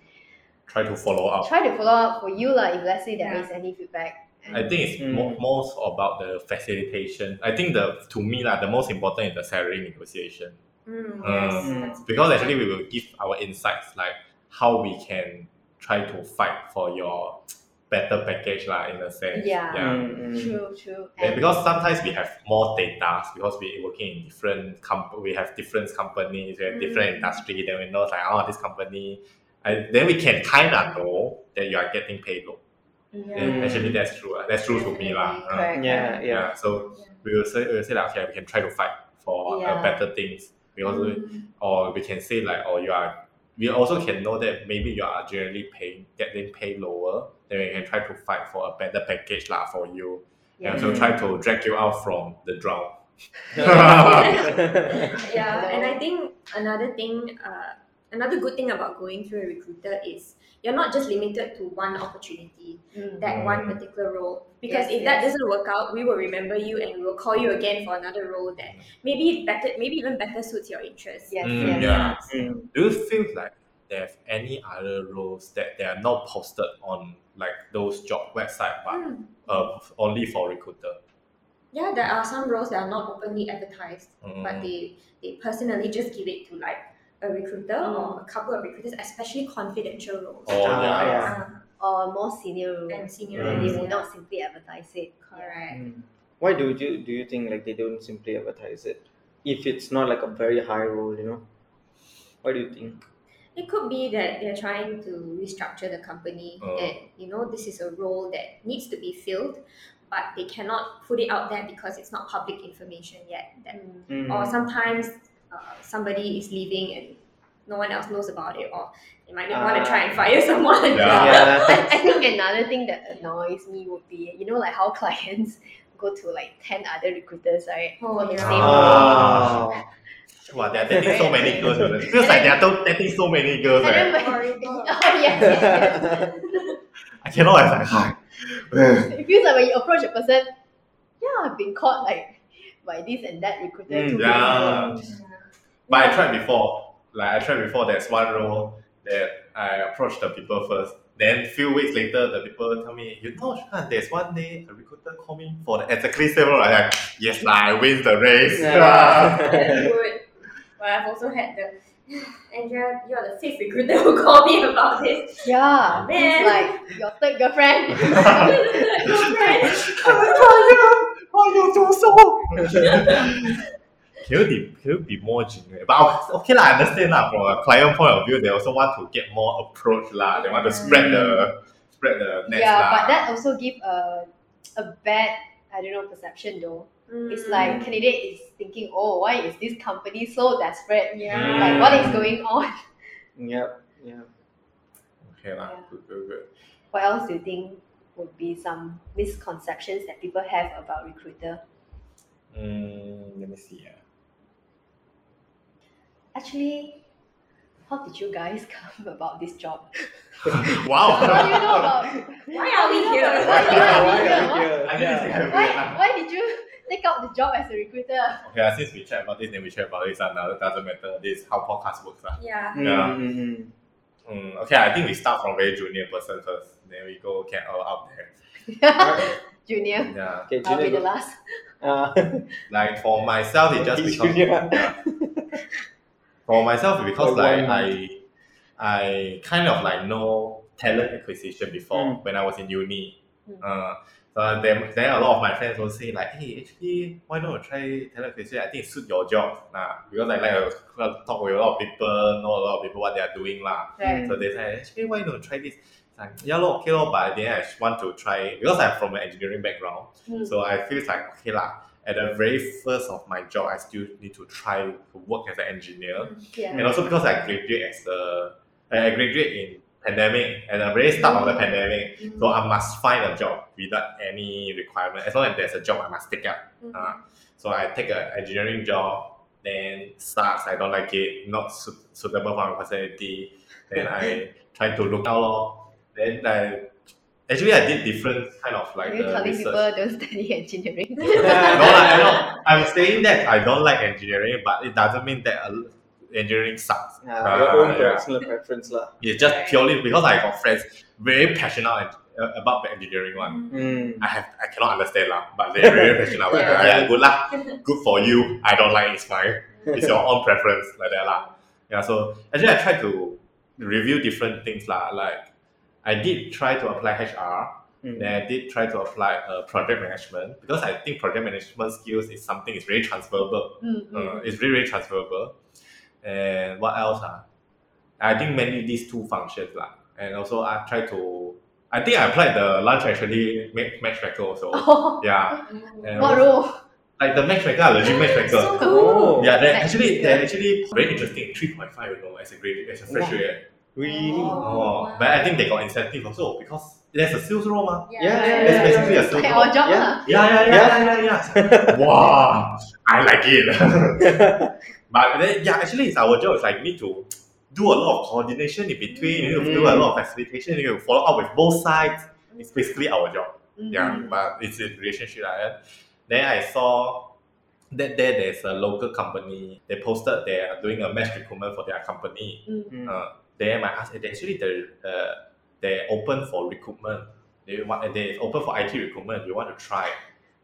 A: Try to follow up.
B: try to follow up for you lah if let's say there
D: Yeah.
B: is any feedback.
A: I think it's
C: Mm.
A: mo- most about the facilitation. I think the to me lah, the most important is the salary negotiation.
D: Mm,
A: Uh,
D: yes,
A: because actually we will give our insights like how we can try to fight for your better package lah in a sense.
B: Yeah.
A: yeah.
C: Mm, mm.
B: True, true.
A: And because sometimes we have more data because we're working in different comp- we have different companies, we have different
D: Mm.
A: industry, then we know like oh this company and then we can kinda know that you are getting paid low.
B: Mm.
A: And actually that's true. ah. That's true to me lah. Uh,
B: correct.
C: Yeah, yeah.
A: yeah. So we will say we will say like okay we can try to fight for
B: Yeah.
A: uh, better things. We also
D: Mm.
A: or we can say like, oh, you are. We also can know that maybe you are generally paying getting paid lower. Then we can try to fight for a better package lah for you.
B: Yeah.
A: And so try to drag you out from the drown.
D: yeah, and I think another thing, uh, another good thing about going through a recruiter is you're not just limited to one opportunity,
B: Mm.
D: that
A: Mm.
D: one particular role. Because
B: Yes,
D: if that doesn't work out, we will remember you and we will call you again for another role that maybe better, maybe even better suits your interests.
B: Yes,
A: Mm,
B: yes.
A: yeah.
C: Mm.
A: Do you feel like there's any other roles that they are not posted on like those job website but
D: Mm.
A: uh, only for recruiter?
D: Yeah, there are some roles that are not openly advertised,
A: Mm.
D: but they they personally just give it to like a recruiter
B: Mm.
D: or a couple of recruiters, especially confidential roles.
A: Oh
C: Ah,
A: yeah.
C: yeah.
D: Uh,
B: Or more senior roles.
D: and senior
A: Mm.
B: They
D: roles.
B: will not simply advertise it.
D: Correct.
C: Mm. Why do you do you think like they don't simply advertise it if it's not like a very high role? You know, what do you think?
D: It could be that they're trying to restructure the company
A: Oh.
D: and you know this is a role that needs to be filled, but they cannot put it out there because it's not public information yet. That,
C: Mm.
D: Or sometimes uh, somebody is leaving and no one else knows about it, or they might not want
C: Ah.
D: to try and fire someone.
A: Yeah.
C: Yeah.
B: I, I think another thing that annoys me would be, you know, like how clients go to like 10 other recruiters, right?
D: Oh,
B: for the same role.
C: Oh.
A: Wow, they're dating so many girls. It feels like they're to- dating so many girls.
B: And
A: Right?
B: then when, oh, yes, yes, yes.
A: I cannot. I was like, hi.
B: It feels like when you approach a person, yeah, I've been caught like by this and that recruiter
C: Mm,
B: too.
A: yeah. But I tried before. Like I tried before. There's one role that I approached the people first. Then few weeks later, the people tell me, you know, Shan, there's one day a recruiter call me for the exactly same role. I'm like, yes, lah, I win the race.
C: Yeah.
D: That's good. But I've also had the Andrea, you're the fifth recruiter who called me about this.
B: Yeah,
D: Man.
B: it's like your third girlfriend.
A: Why you do so? Can you, be, can you be more genuine? But okay lah, I understand lah. From a client point of view, they also want to get more approach lah. They want to spread the mm. spread the net
B: yeah,
A: lah.
B: but that also give a a bad I don't know perception though. It's like candidate is thinking, oh, why is this company so desperate?
D: yeah.
B: Like what is going on?
C: Yep. Yeah.
A: okay lah.
B: Yeah.
A: Good, good, good.
B: What else do you think would be some misconceptions that people have about recruiter?
A: Mm, let me see. Yeah.
B: Actually, how did you guys come about this job?
A: wow.
B: What do you know about?
D: Why are we here?
B: Why, why are we here?
A: I think it's kind of
B: Why, why did you take out the job as a recruiter?
A: Okay, lah, since we chat about this, then we chat about this. Uh, now it doesn't matter. This is how podcast works. Uh.
D: Yeah.
A: Yeah.
C: Mm-hmm.
A: Mm, okay, I think we start from very junior person first. Then we go get all up there.
B: Junior,
A: Yeah.
C: Okay, junior
B: I'll be
C: Junior.
B: the last.
C: Uh,
A: Like for myself, it just
C: He's
A: because
C: junior.
A: Yeah. for myself because
C: For
A: like I I kind of like know talent acquisition before
C: Mm.
A: when I was in uni.
B: Mm.
A: Uh, so then, then a lot of my friends will say like, hey, actually, why don't you try talent acquisition? I think it suit your job. Nah, because I like to talk with a lot of people, know a lot of people what they are doing lah.
B: Right.
A: So they say, actually, why don't you try this? It's like, yeah, lor, okay, but then I just want to try because I'm from an engineering background.
B: Mm.
A: So I feel like okay lah. At the very first of my job, I still need to try to work as an engineer,
B: Yeah.
A: and also because I graduate as a I graduate in pandemic at the very start of the pandemic, so I must find a job without any requirement. As long as there's a job, I must take up. Uh, so I take an engineering job, then sucks. I don't like it, not su- suitable for my personality. Then I try to look out. lor. Then I actually I did different kind of like
B: Are you
A: the
B: telling
A: research.
B: people don't study engineering?
A: no, lah, I know. I'm saying that I don't like engineering, but it doesn't mean that uh, engineering sucks.
C: Yeah, your own
A: Ah, yeah.
C: personal preference lah.
A: It's just purely because I got friends very passionate uh, about the engineering one.
C: Mm.
A: I have I cannot understand lah, but they're very passionate about it.
C: Yeah.
A: Yeah, good lah, good for you. I don't like it's fine. it's your own preference like that lah. Yeah, so actually I tried to review different things lah. Like I did try to apply HR,
C: Mm.
A: then I did try to apply uh, project management because I think project management skills is something is very transferable.
B: Mm, mm.
A: Uh, it's very very transferable. And what else? Ah? I think mainly these two functions lah. And also I try to. I think I applied the lunch actually ma- matchmaker also.
B: Oh,
A: Yeah, and
B: what
A: also-
B: role?
A: like the matchmaker, are legit matchmaker.
B: So cool.
C: Oh,
A: yeah, they're actually they're actually very interesting. Three point five, you know, as a grade as a fresh
C: Wow.
A: grade.
C: really?
A: Oh, but I think they got incentive also because there's a sales role, ma.
C: Yeah, yeah,
A: It's
C: yeah,
A: basically a sales
B: Like
A: role.
B: job
C: Yeah.
B: lah.
A: Yeah, yeah, yeah, yeah, yeah. yeah. wow, I like it. But then, yeah, actually, it's our job. It's like we need to do a lot of coordination in between. You need to do a lot of facilitation. You need to follow up with both sides. It's basically our job. Yeah, but it's a relationship. Right? Then I saw that there there's a local company. They posted they are doing a mass recruitment for their company.
C: Mm.
A: Uh, then I asked, they actually they uh, they're open for recruitment. They want they open for IT recruitment. You want to try?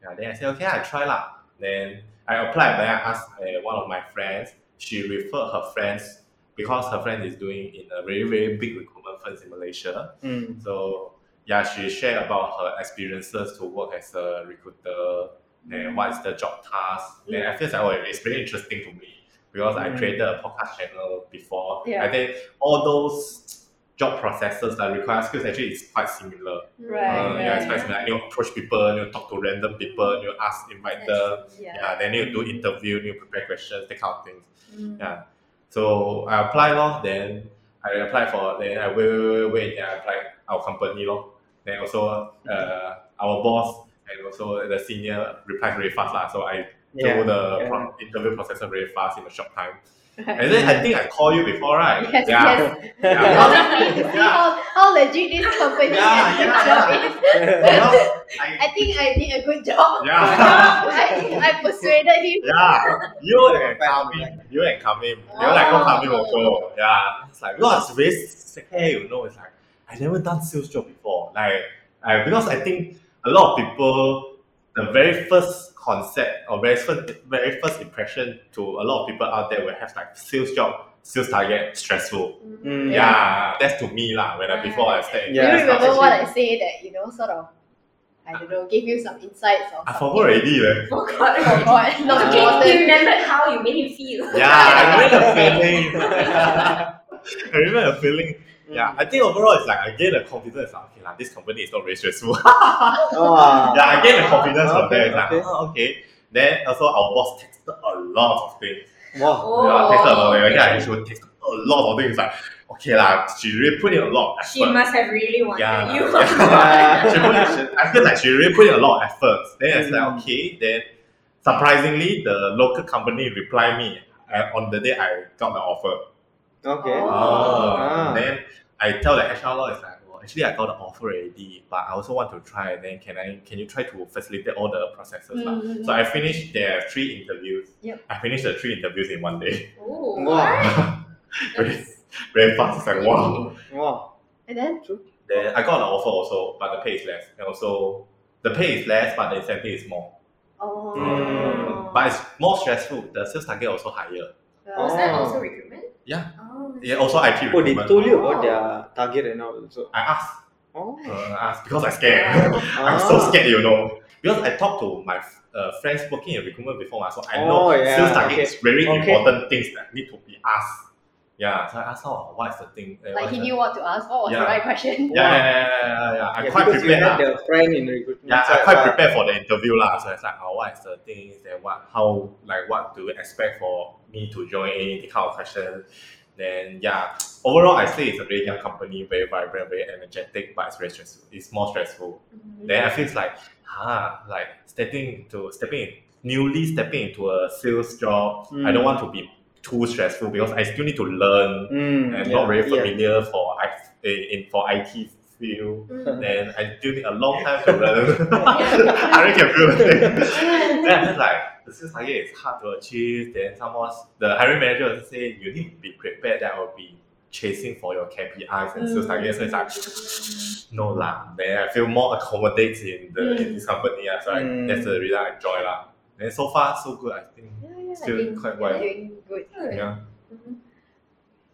A: Yeah, then I said okay, I try lah. Then I applied. Then I asked uh, one of my friends. She referred her friends because her friend is doing in a very very big recruitment firm in Malaysia.
C: Mm.
A: So yeah, she shared about her experiences to work as a recruiter and what is the job task. And I feel like oh, it's very interesting to me because I
C: Mm.
A: created a podcast channel before.
B: Yeah.
A: I think all those job processes that require skills actually is quite similar.
B: Right,
A: Uh, yeah, it's
B: right.
A: quite similar. You approach people, you talk to random people, you ask, invite them.
B: Yeah.
A: Yeah, then you do interview, you prepare questions, that kind of things.
D: Mm.
A: Yeah. So I apply lor, then I apply for then I wait, wait, wait, wait, then I apply our company lor. Then also uh, our boss and also the senior replied very fast lah. So I
C: Yeah,
A: do the
C: yeah.
A: pro- interview process very fast in a short time. And then I think I call you before, right?
B: Yes,
A: yeah.
B: yes.
A: Yeah.
B: To see how, how legit this company
A: Yeah, yeah,
B: job
A: yeah.
B: is.
A: Because I,
B: I think I did a good job.
A: Yeah.
B: I, I persuaded him.
A: Yeah, you and Kamim, you and Kamim, you like go Kamim also. Yeah, it's like because it's very scary, you know. It's like I never done sales job before. Like, I, because I think a lot of people, the very first concept or very first, very first impression to a lot of people out there will have like sales job, sales target stressful.
C: Mm.
A: Yeah, that's to me lah. When I before I start. in
C: Yeah.
B: Do you
A: this kind
B: remember what I say that, you know, sort of, I don't know, gave you some insights or
A: I
B: something?
A: forgot already. leh.
D: Oh God.
B: Oh God, not
D: Okay, you
B: important.
D: remembered how you made him feel.
A: Yeah, I remember the feeling. I remember the feeling. Yeah, I think overall it's like I gain the confidence. Like, okay, like, this company is not very stressful.
C: Oh.
A: yeah, I gain the confidence from
C: Okay,
A: there. It's like,
C: okay.
A: oh, okay. Then also our boss texted a lot of things.
C: Wow.
D: Oh.
A: Yeah, texted a lot of things. Yeah, she would text a lot of things. Like, okay, like, she really put in a lot of effort.
D: She must have really wanted
A: yeah,
D: you.
A: yeah. she put in, she, I feel like she really put in a lot of effort. Then it's
C: Mm.
A: like, okay, then surprisingly, the local company replied me uh, on the day I got the offer.
C: Okay.
B: Oh.
C: Ah.
A: Then I tell the HR law, it's like, well, actually I got the offer already, but I also want to try. And then can I? Can you try to facilitate all the processes? lah?
B: Mm.
A: So I finished there are three interviews.
B: Yep.
A: I finished the three interviews in one day.
D: Oh,
C: Wow.
A: very, very fast. It's like wow.
C: Wow.
B: And then,
A: Then I got an offer also, but the pay is less. And also the pay is less, but the incentive is more.
B: oh.
C: Mm.
A: But it's more stressful. The sales target also higher.
D: Was that
C: Oh.
D: also recruitment?
A: Yeah.
D: Oh,
A: Yeah, also IT
C: Oh, they
A: recruitment.
C: told you about their target and all also.
A: I asked.
C: Oh.
A: Uh, I asked because I scared. I'm
C: Ah.
A: so scared, you know. Because I talked to my uh, friends working in recruitment before, so I know
C: Oh, yeah,
A: sales target
C: okay.
A: is very
C: Okay.
A: important things that need to be asked. Yeah, so I asked, oh, what's the thing? Uh,
B: Like
A: what's
B: he
A: the-
B: knew what to ask. What was the right question?
A: Yeah, yeah, yeah, yeah, yeah. I'm
C: Yeah,
A: quite
C: because you
A: prepared.
C: had the friend in recruitment.
A: Yeah, I'm quite prepared for the interview lah. So it's like, oh, what is the things? Then what? How? Like, what do you expect for me to join? Any kind of questions? Then yeah, overall, I say it's a very young company, very vibrant, very energetic, but it's very stressful. It's more stressful. Then I feel like, ah, like stepping to stepping in, newly stepping into a sales job. I don't
C: Mm.
A: want to be too stressful because I still need to learn
C: Mm,
A: and
C: yeah,
A: not very
C: yeah.
A: familiar for I in, in for IT field.
D: Mm.
A: Then I still need a long time to learn. I really can feel the thing. then I feel like the sales target is hard to achieve. Then someone, the hiring manager will say you need to be prepared that I will be chasing for your KPIs and sales targets. So it's like no lah. Then I feel more accommodated in the in this company. So I,
C: Mm.
A: that's the reason I enjoy lah. Then so far so good. I think.
B: Yeah, yeah. I
A: Still
B: think
A: quite
B: you're doing good.
D: Good.
A: Yeah.
D: Mhm.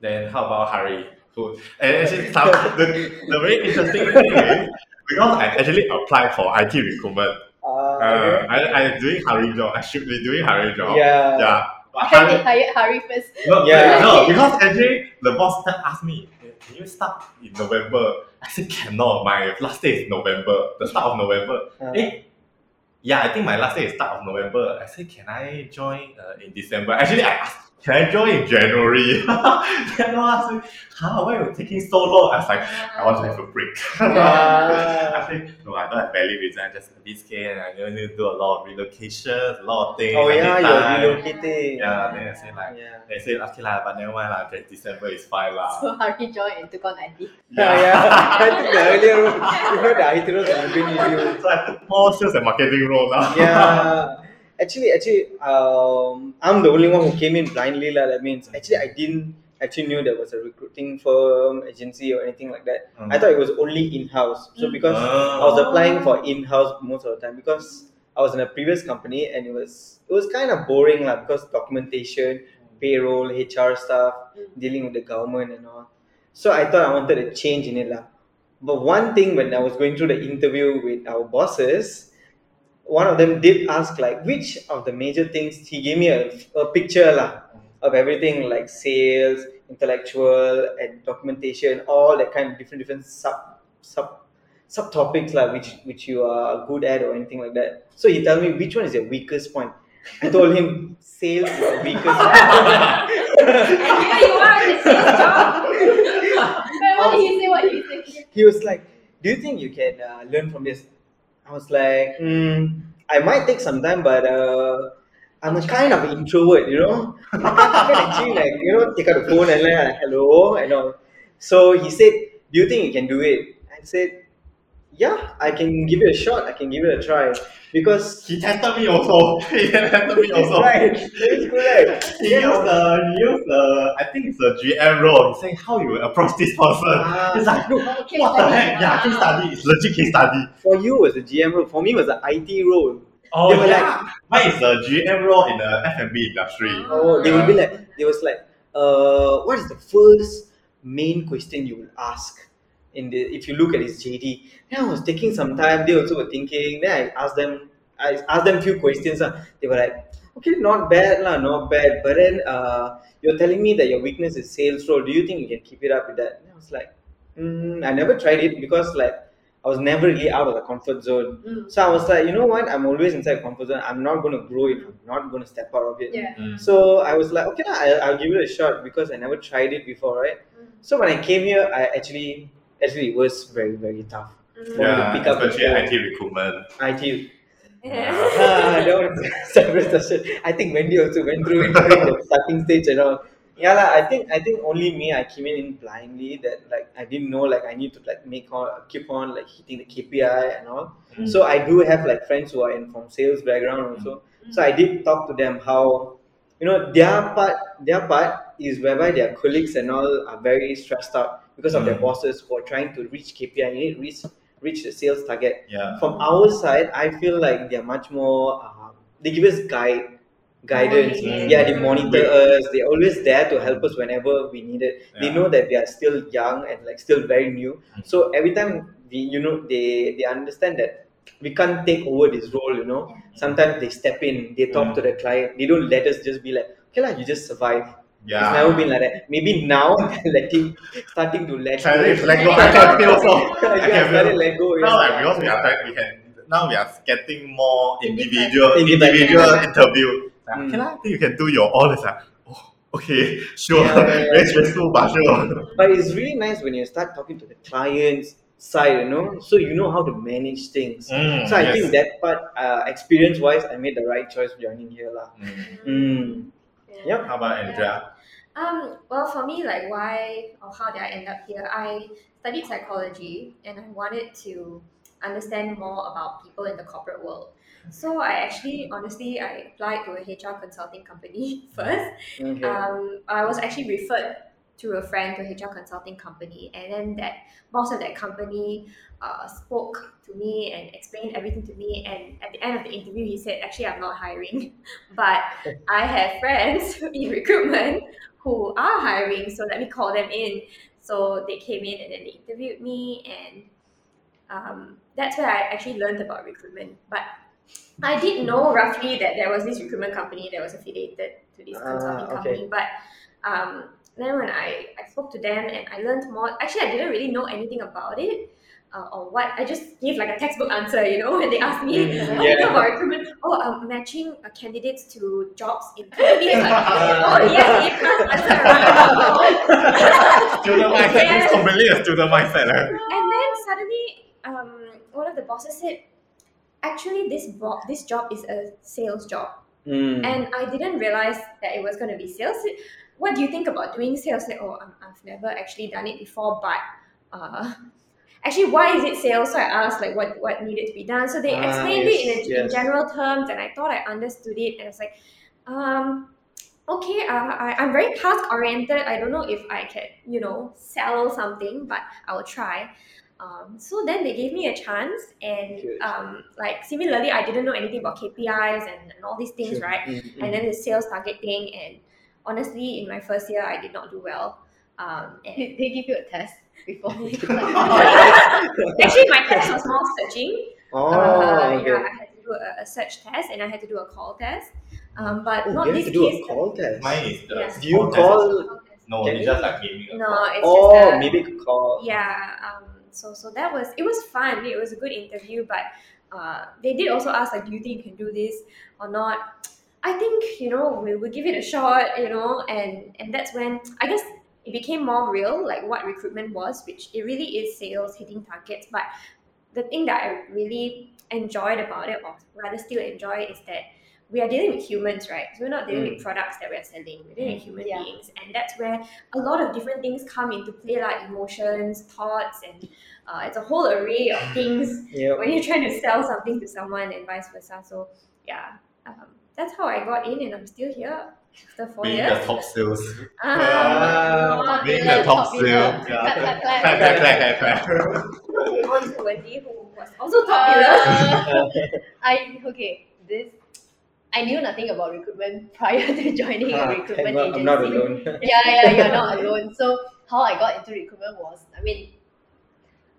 A: Then how about Hari? Who and actually some, the, the very interesting thing is because I actually applied for IT recruitment.
C: Uh,
A: Uh, I I'm doing Hari job. I should be doing Hari job.
C: yeah.
A: Yeah. But
B: Have they
A: Hari,
B: hired Harry first?
A: no,
C: Yeah.
A: no, because actually the boss asked me, "Eh, can you start in November? I said cannot. My last day is November, the start of November.
C: Uh,
A: Eh, yeah, I think my last day is start of November. I said, can I join uh, in December? Actually, I asked, can I join in January? then no asked me, huh, why are you taking so long? I was like, I want to have a break. I think, no, I don't have valid reason. I just this case, and I'm going to do a lot of relocations, a lot of things.
C: oh
A: I
C: yeah,
A: need
C: you're
A: time.
C: relocating.
A: Yeah, then I say like,
C: yeah.
A: they say, okay lah, but never mind lah, just December is fine lah.
B: So Harry joined and took on IT.
C: Yeah, yeah. I think the earlier role, you know, the IT roles have been with you.
A: so I took more sales and marketing role now.
C: Yeah. Actually, actually, um, I'm the only one who came in blindly. lah. That means, actually, I didn't actually knew there was a recruiting firm, agency, or anything like that.
A: Mm.
C: I thought it was only in-house. So because I was applying for in-house most of the time because I was in a previous company and it was it was kind of boring lah because documentation, payroll, HR stuff, dealing with the government and all. So I thought I wanted a change in it lah. But one thing when I was going through the interview with our bosses, one of them did ask like which of the major things he gave me a, a picture lah of everything like sales, intellectual and documentation, all that kind of different different sub sub subtopics like which which you are good at or anything like that. So he tell me which one is your weakest point. I told him sales is the weakest
D: And here you are in the sales job.
B: But what did he say? What did he say?
C: he was like, "Do you think you can uh, learn from this?" I was like, mm, "I might take some time, but uh, I'm a kind of introvert, you know. I can't, actually like you know take out the phone and like hello and all." So he said, "Do you think you can do it?" I said, "Yeah, I can give it a shot. I can give it a try because."
A: He tested me also. He tested me also.
C: right, it's correct.
A: He used the he used the I think it's the GM role. He saying how you approach this person.
C: Ah.
A: it's like look,
B: case
A: what the
B: study.
A: heck? Yeah, case study. It's legit case study.
C: For you was the GM role. For me was the IT role.
A: Oh
C: They were
A: yeah. Mine is the GM role in the F&B industry.
C: Oh, they will be like, they was like, uh, what is the first main question you will ask in the if you look at his JD? Then I was taking some time. They also were thinking. Then I asked them, I asked them few questions. Uh. They were like, okay, not bad lah, not bad. But then uh, you're telling me that your weakness is sales role. Do you think you can keep it up with that? And I was like, mm, I never tried it because like I was never really out of the comfort zone.
B: Mm.
C: So I was like, you know what? I'm always inside comfort zone. I'm not going to grow it. I'm not going to step out of it.
B: Yeah.
A: Mm.
C: So I was like, okay, lah, I'll, I'll give it a shot because I never tried it before, right?
B: Mm.
C: So when I came here, I actually actually it was very very tough.
B: Mm.
C: For me to
A: Yeah,
C: pick up
A: especially
C: phone.
A: IT recruitment.
C: IT.
D: Yeah.
C: ah, that was separate session. I think Wendy also went through it during the starting stage and all. Yeah, lah. I think I think only me I came in blindly that like I didn't know like I need to like make on keep on like hitting the KPI and all.
A: Mm.
C: So I do have like friends who are in from sales background also. So I did talk to them how you know their part their part is whereby their colleagues and all are very stressed out because of their
A: Mm.
C: bosses who are trying to reach KPI and need to reach reach the sales target.
A: Yeah.
C: From our side, I feel like they're much more. Uh, they give us guide guidance.
A: Mm.
C: Yeah, they monitor us. They're always there to help us whenever we need it. They know that we are still young and like still very new.
A: Mm.
C: So every time we, you know, they they understand that we can't take over this role. You know, sometimes they step in. They talk
A: Mm.
C: to the client. They don't let us just be like, okay, lah, you just survive. It's
A: Yeah.
C: never been like that. Maybe now letting, starting to let go.
A: to let go. I can feel so. I can feel.
C: let go.
A: Now, like because we are trying, we can now we are getting more individual individual interview. Like,
C: Mm.
A: Okay, I think you can do your own. It's like, oh, okay, sure.
C: Yeah, yeah, yeah.
A: Very stressful, but sure.
C: But it's really nice when you start talking to the clients side, you know, so you know how to manage things.
A: Mm,
C: so I
A: yes.
C: think that part, uh, experience wise, I made the right choice joining here, lah.
A: Mm.
C: Mm. Yep.
A: How about Andrea?
D: Um, well, for me, like why or how did I end up here? I studied psychology and I wanted to understand more about people in the corporate world. So I actually, honestly, I applied to a HR consulting company first.
C: Okay.
D: Um, I was actually referred through a friend to a HR consulting company, and then that boss of that company uh, spoke to me and explained everything to me. And at the end of the interview, he said, "Actually, I'm not hiring, but I have friends in recruitment who are hiring, so let me call them in." So they came in and then they interviewed me, and um, that's where I actually learned about recruitment. But I did know roughly that there was this recruitment company that was affiliated to this
C: Ah,
D: consulting
C: okay.
D: company. But um, then when I, I spoke to them and I learned more, actually, I didn't really know anything about it. Uh, or what I just gave like a textbook answer, you know, when they asked me,
C: Mm,
D: "Oh,
C: yeah.
D: about recruitment? Oh, I'm matching uh, candidates to jobs in companies." Like, oh yes, plus answer,
A: student mindset.
D: Yes.
A: It's completely a student mindset.
D: And then suddenly, um, one of the bosses said, "Actually, this bo- this job is a sales job."
C: Mm.
D: and I didn't realize that it was going to be sales. What do you think about doing sales? Like, oh, I'm, I've never actually done it before, but uh, actually, why is it sales? So I asked like what what needed to be done. So they
C: Ah,
D: explained
C: yes,
D: it in, a, in general terms, and I thought I understood it. And I was like, um, okay, uh, I, I'm very task oriented. I don't know if I can, you know, sell something, but I will try. Um, so then they gave me a chance, and um, like similarly, I didn't know anything about KPIs and, and all these things,
C: Sure.
D: right?
C: Mm, mm.
D: and then the sales targeting and honestly in my first year i did not do well um, and
B: Did they give you a test before?
D: actually my test was more searching
C: oh,
D: uh,
C: okay.
D: yeah i had to do a, a search test and i had to do a call test um, but
C: Oh,
D: not
C: you have
D: this
C: to do
D: case
C: a call test.
A: Mine is the
D: Yes.
C: Do you call-
D: Call.
A: No,
C: Can
A: it's
C: you?
A: just like giving
D: no it's
C: Oh,
D: just a,
C: maybe call.
D: yeah um, so so that was it was fun it was a good interview but uh, they did also ask like do you think you can do this or not i think you know we will give it a shot you know and and that's when i guess it became more real like what recruitment was which it really is sales hitting targets but the thing that i really enjoyed about it or rather still enjoy is that we are dealing with humans, right? So we're not dealing with products that we're selling. We're dealing with human
B: Yeah.
D: beings, and that's where a lot of different things come into play, like emotions, thoughts, and uh, it's a whole array of things
C: Yeah.
D: when you're trying to sell something to someone and vice versa. So yeah, um, that's how I got in, and I'm still here after four
A: Being
D: years.
A: the top sales.
D: Ah,
A: Being the top sales.
B: Clap,
A: Yeah.
B: clap,
A: Clap,
B: clap.
A: clap, clap, clap, clap.
D: moving on to Wendy, who was also popular.
B: Uh, I okay. This I knew nothing about recruitment prior to joining a
C: Ah,
B: recruitment
C: I'm not-
B: agency.
C: I'm not alone.
B: yeah, yeah, you're not alone. So how I got into recruitment was, I mean,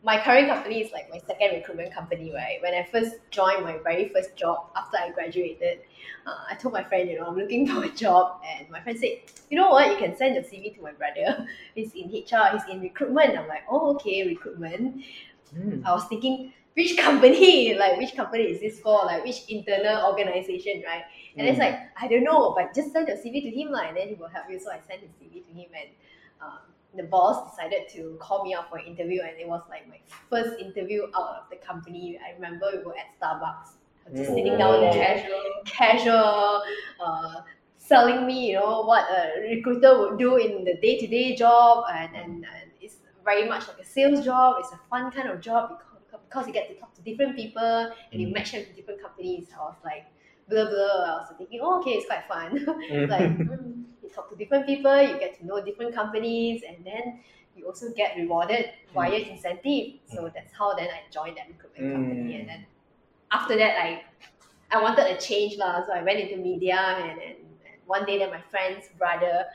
B: my current company is like my second recruitment company, right? When I first joined my very first job after I graduated, uh, I told my friend, you know, I'm looking for a job, and my friend said, you know what, you can send your CV to my brother. He's in HR, he's in recruitment. I'm like, oh, okay, recruitment.
C: Mm.
B: I was thinking, which company? Like, which company is this for? Like, which internal organization, right? And it's
C: Mm.
B: like, I don't know, but just send your CV to him, lah, and then he will help you. So I sent his CV to him, and um, the boss decided to call me out for an interview, and it was like my first interview out of the company. I remember we were at Starbucks, just
C: Mm.
B: sitting down there,
D: Casual.
B: casual, uh, selling me, you know, what a recruiter would do in the day to day job, and, and, and it's very much like a sales job. It's a fun kind of job because, because you get to talk to different people and you
A: Mm.
B: match them to different companies. I was like, blah blah. I was thinking, oh, okay, it's quite fun. like mm, you talk to different people, you get to know different companies, and then you also get rewarded via incentive. So that's how then I joined that recruitment company,
C: Mm.
B: and then after that, I I wanted a change lah. So I went into media, and, and, and one day, then my friend's brother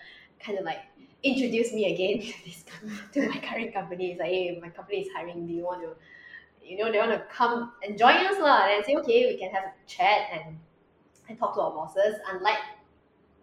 B: kind of like introduced me again to this to my current company. It's like, hey, my company is hiring. Do you want to, you know, they want to come and join us lah? And I say, okay, we can have a chat and and talked to our bosses. Unlike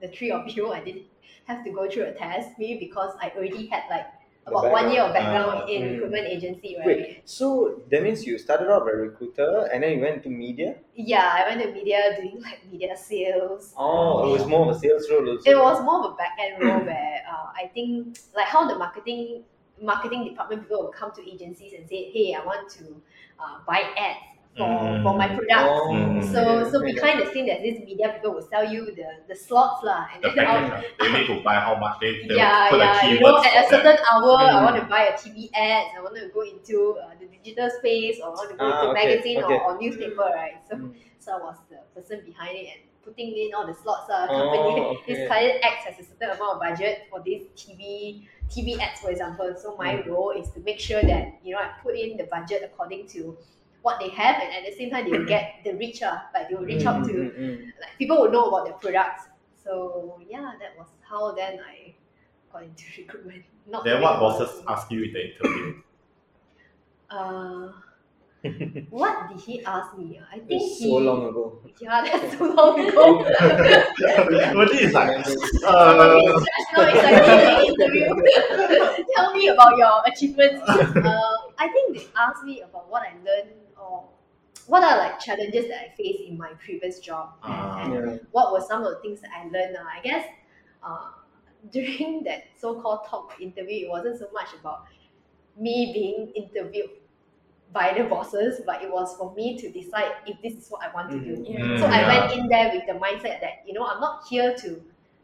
B: the three of you, I didn't have to go through a test. Maybe because I already had like about one year of
C: background.
B: background in
C: Mm.
B: recruitment agency, right?
C: Wait, so that means you started off as a recruiter and then you went to media?
B: Yeah, I went to media doing like media sales.
C: Oh, it was more of a sales role also.
B: It was more of a back end role where uh, I think like how the marketing marketing department people will come to agencies and say, hey, I want to uh, buy ads for, for my
A: Mm.
B: products.
C: Oh,
A: Mm.
B: So
C: okay,
B: so
C: okay.
B: behind the scene, there's this media people will sell you the, the slots lah, and
A: The
B: then I'll,
A: they need to buy how much they, they
B: yeah,
A: put
B: yeah.
A: the
B: You know, at a
A: for
B: certain hour, I
C: Mm.
B: want to buy a TV ads. I want to go into uh, the digital space, or I want to go
C: Ah,
B: into
C: okay,
B: magazine
C: okay.
B: Or, or newspaper, right? So,
C: Mm.
B: so I was the person behind it and putting in all the slots. Uh,
C: Oh,
B: company
C: okay.
B: this client acts as a certain amount of budget for this TV TV ads, for example. So my role is to make sure that you know I put in the budget according to what they have, and at the same time they will get the reach. Uh, like they will reach out to
C: Mm, mm,
B: like people will know about their products. So yeah, that was how then I got into recruitment. Not
A: Then
B: knowing
A: what
B: about-
A: bosses ask you in the interview?
B: Uh, what did he ask me? I think
C: It's
B: he.
C: so long ago.
B: Yeah, that's so long ago.
A: well, this is like,
B: Just
A: uh,
B: now it's like an interview. Tell me about your achievements. Uh, I think they asked me about what I learned or what are like challenges that I faced in my previous job and,
A: Ah.
B: and
C: Yeah.
B: what were some of the things that I learned. Uh, I guess uh, during that so-called talk interview, it wasn't so much about me being interviewed by the bosses, but it was for me to decide if this is what I want to do.
C: Mhm.
D: Yeah.
B: So I went in there with the mindset that you know I'm not here to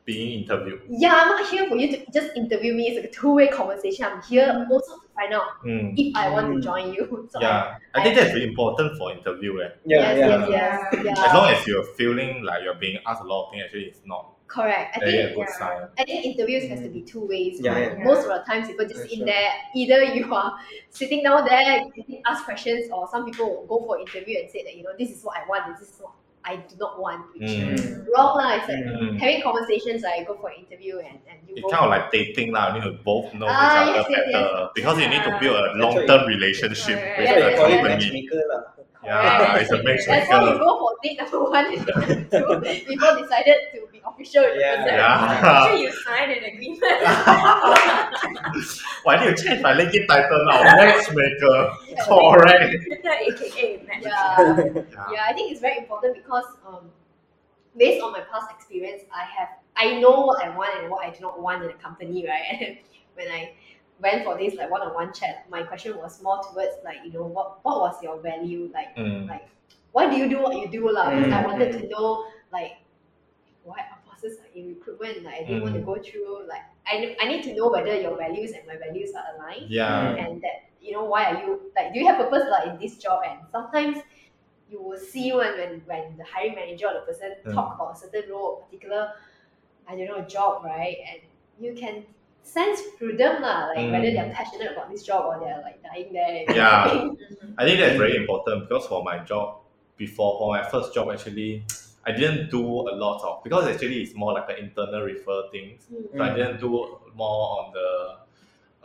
A: being interviewed.
B: yeah I'm not here for you to just interview me. It's like a two-way conversation. I'm here also to find out
A: Mm.
B: if I want to
C: Mm.
B: join you. So
A: Yeah, I think that's very important for interview. Eh?
C: Yeah,
B: yes,
C: yeah.
B: yes, yes, yeah.
A: As long as you're feeling like you're being asked a lot of things, actually it's not
B: Correct. I think
A: a good
D: yeah.
A: sign.
B: I think interviews has to be two ways.
C: Yeah,
B: right?
C: yeah.
B: Most of the times people just
C: For
B: in
C: sure.
B: there, either you are sitting down there, getting asked questions, or some people will go for interview and say that, you know, this is what I want, this is what I do not want, which
A: Mm.
B: wrong lah. It's like
A: Mm.
B: having conversations, I go for interview and, and you
A: It's
B: go
A: kind of like dating now. You need to both know
B: Ah,
A: each other
B: yes, yes,
A: better because you need to build a long term relationship
D: Correct.
A: with
B: Yes,
A: the
C: They
B: yes,
C: call it
A: company.
C: Matchmaker.
A: Yeah, it's a
B: That's why you
A: matchmaker.
B: go for date number one and date number two before decided to be official with the
C: Yeah.
B: person.
A: Yeah.
D: Sure, you signed an agreement.
A: Why do you change my LinkedIn title now? Matchmaker. Correct.
D: Twitter, aka match.
B: Yeah.
A: Yeah.
B: yeah, I think it's very important because um, based on my past experience, I have I know what I want and what I do not want in a company, right? When I went for this like one-on-one chat, my question was more towards like you know what what was your value like
A: Mm.
B: like why do you do what you do lah? Because I
C: Mm.
B: wanted to know like why our bosses like in recruitment. Like I didn't want to
A: Mm.
B: go through like I I need to know whether your values and my values are aligned
A: Yeah.
B: and that you know why are you like do you have purpose like in this job and sometimes you will see when when, when the hiring manager or the person
A: Mm.
B: talk about a certain role or particular I don't know job right and you can sense through them lah like whether
A: Mm.
B: they're passionate about this job or they're like dying there
A: Yeah. I think that's very important because for my job before for my first job actually I didn't do a lot of because actually it's more like an internal refer things.
B: Mm.
A: So I didn't do more on the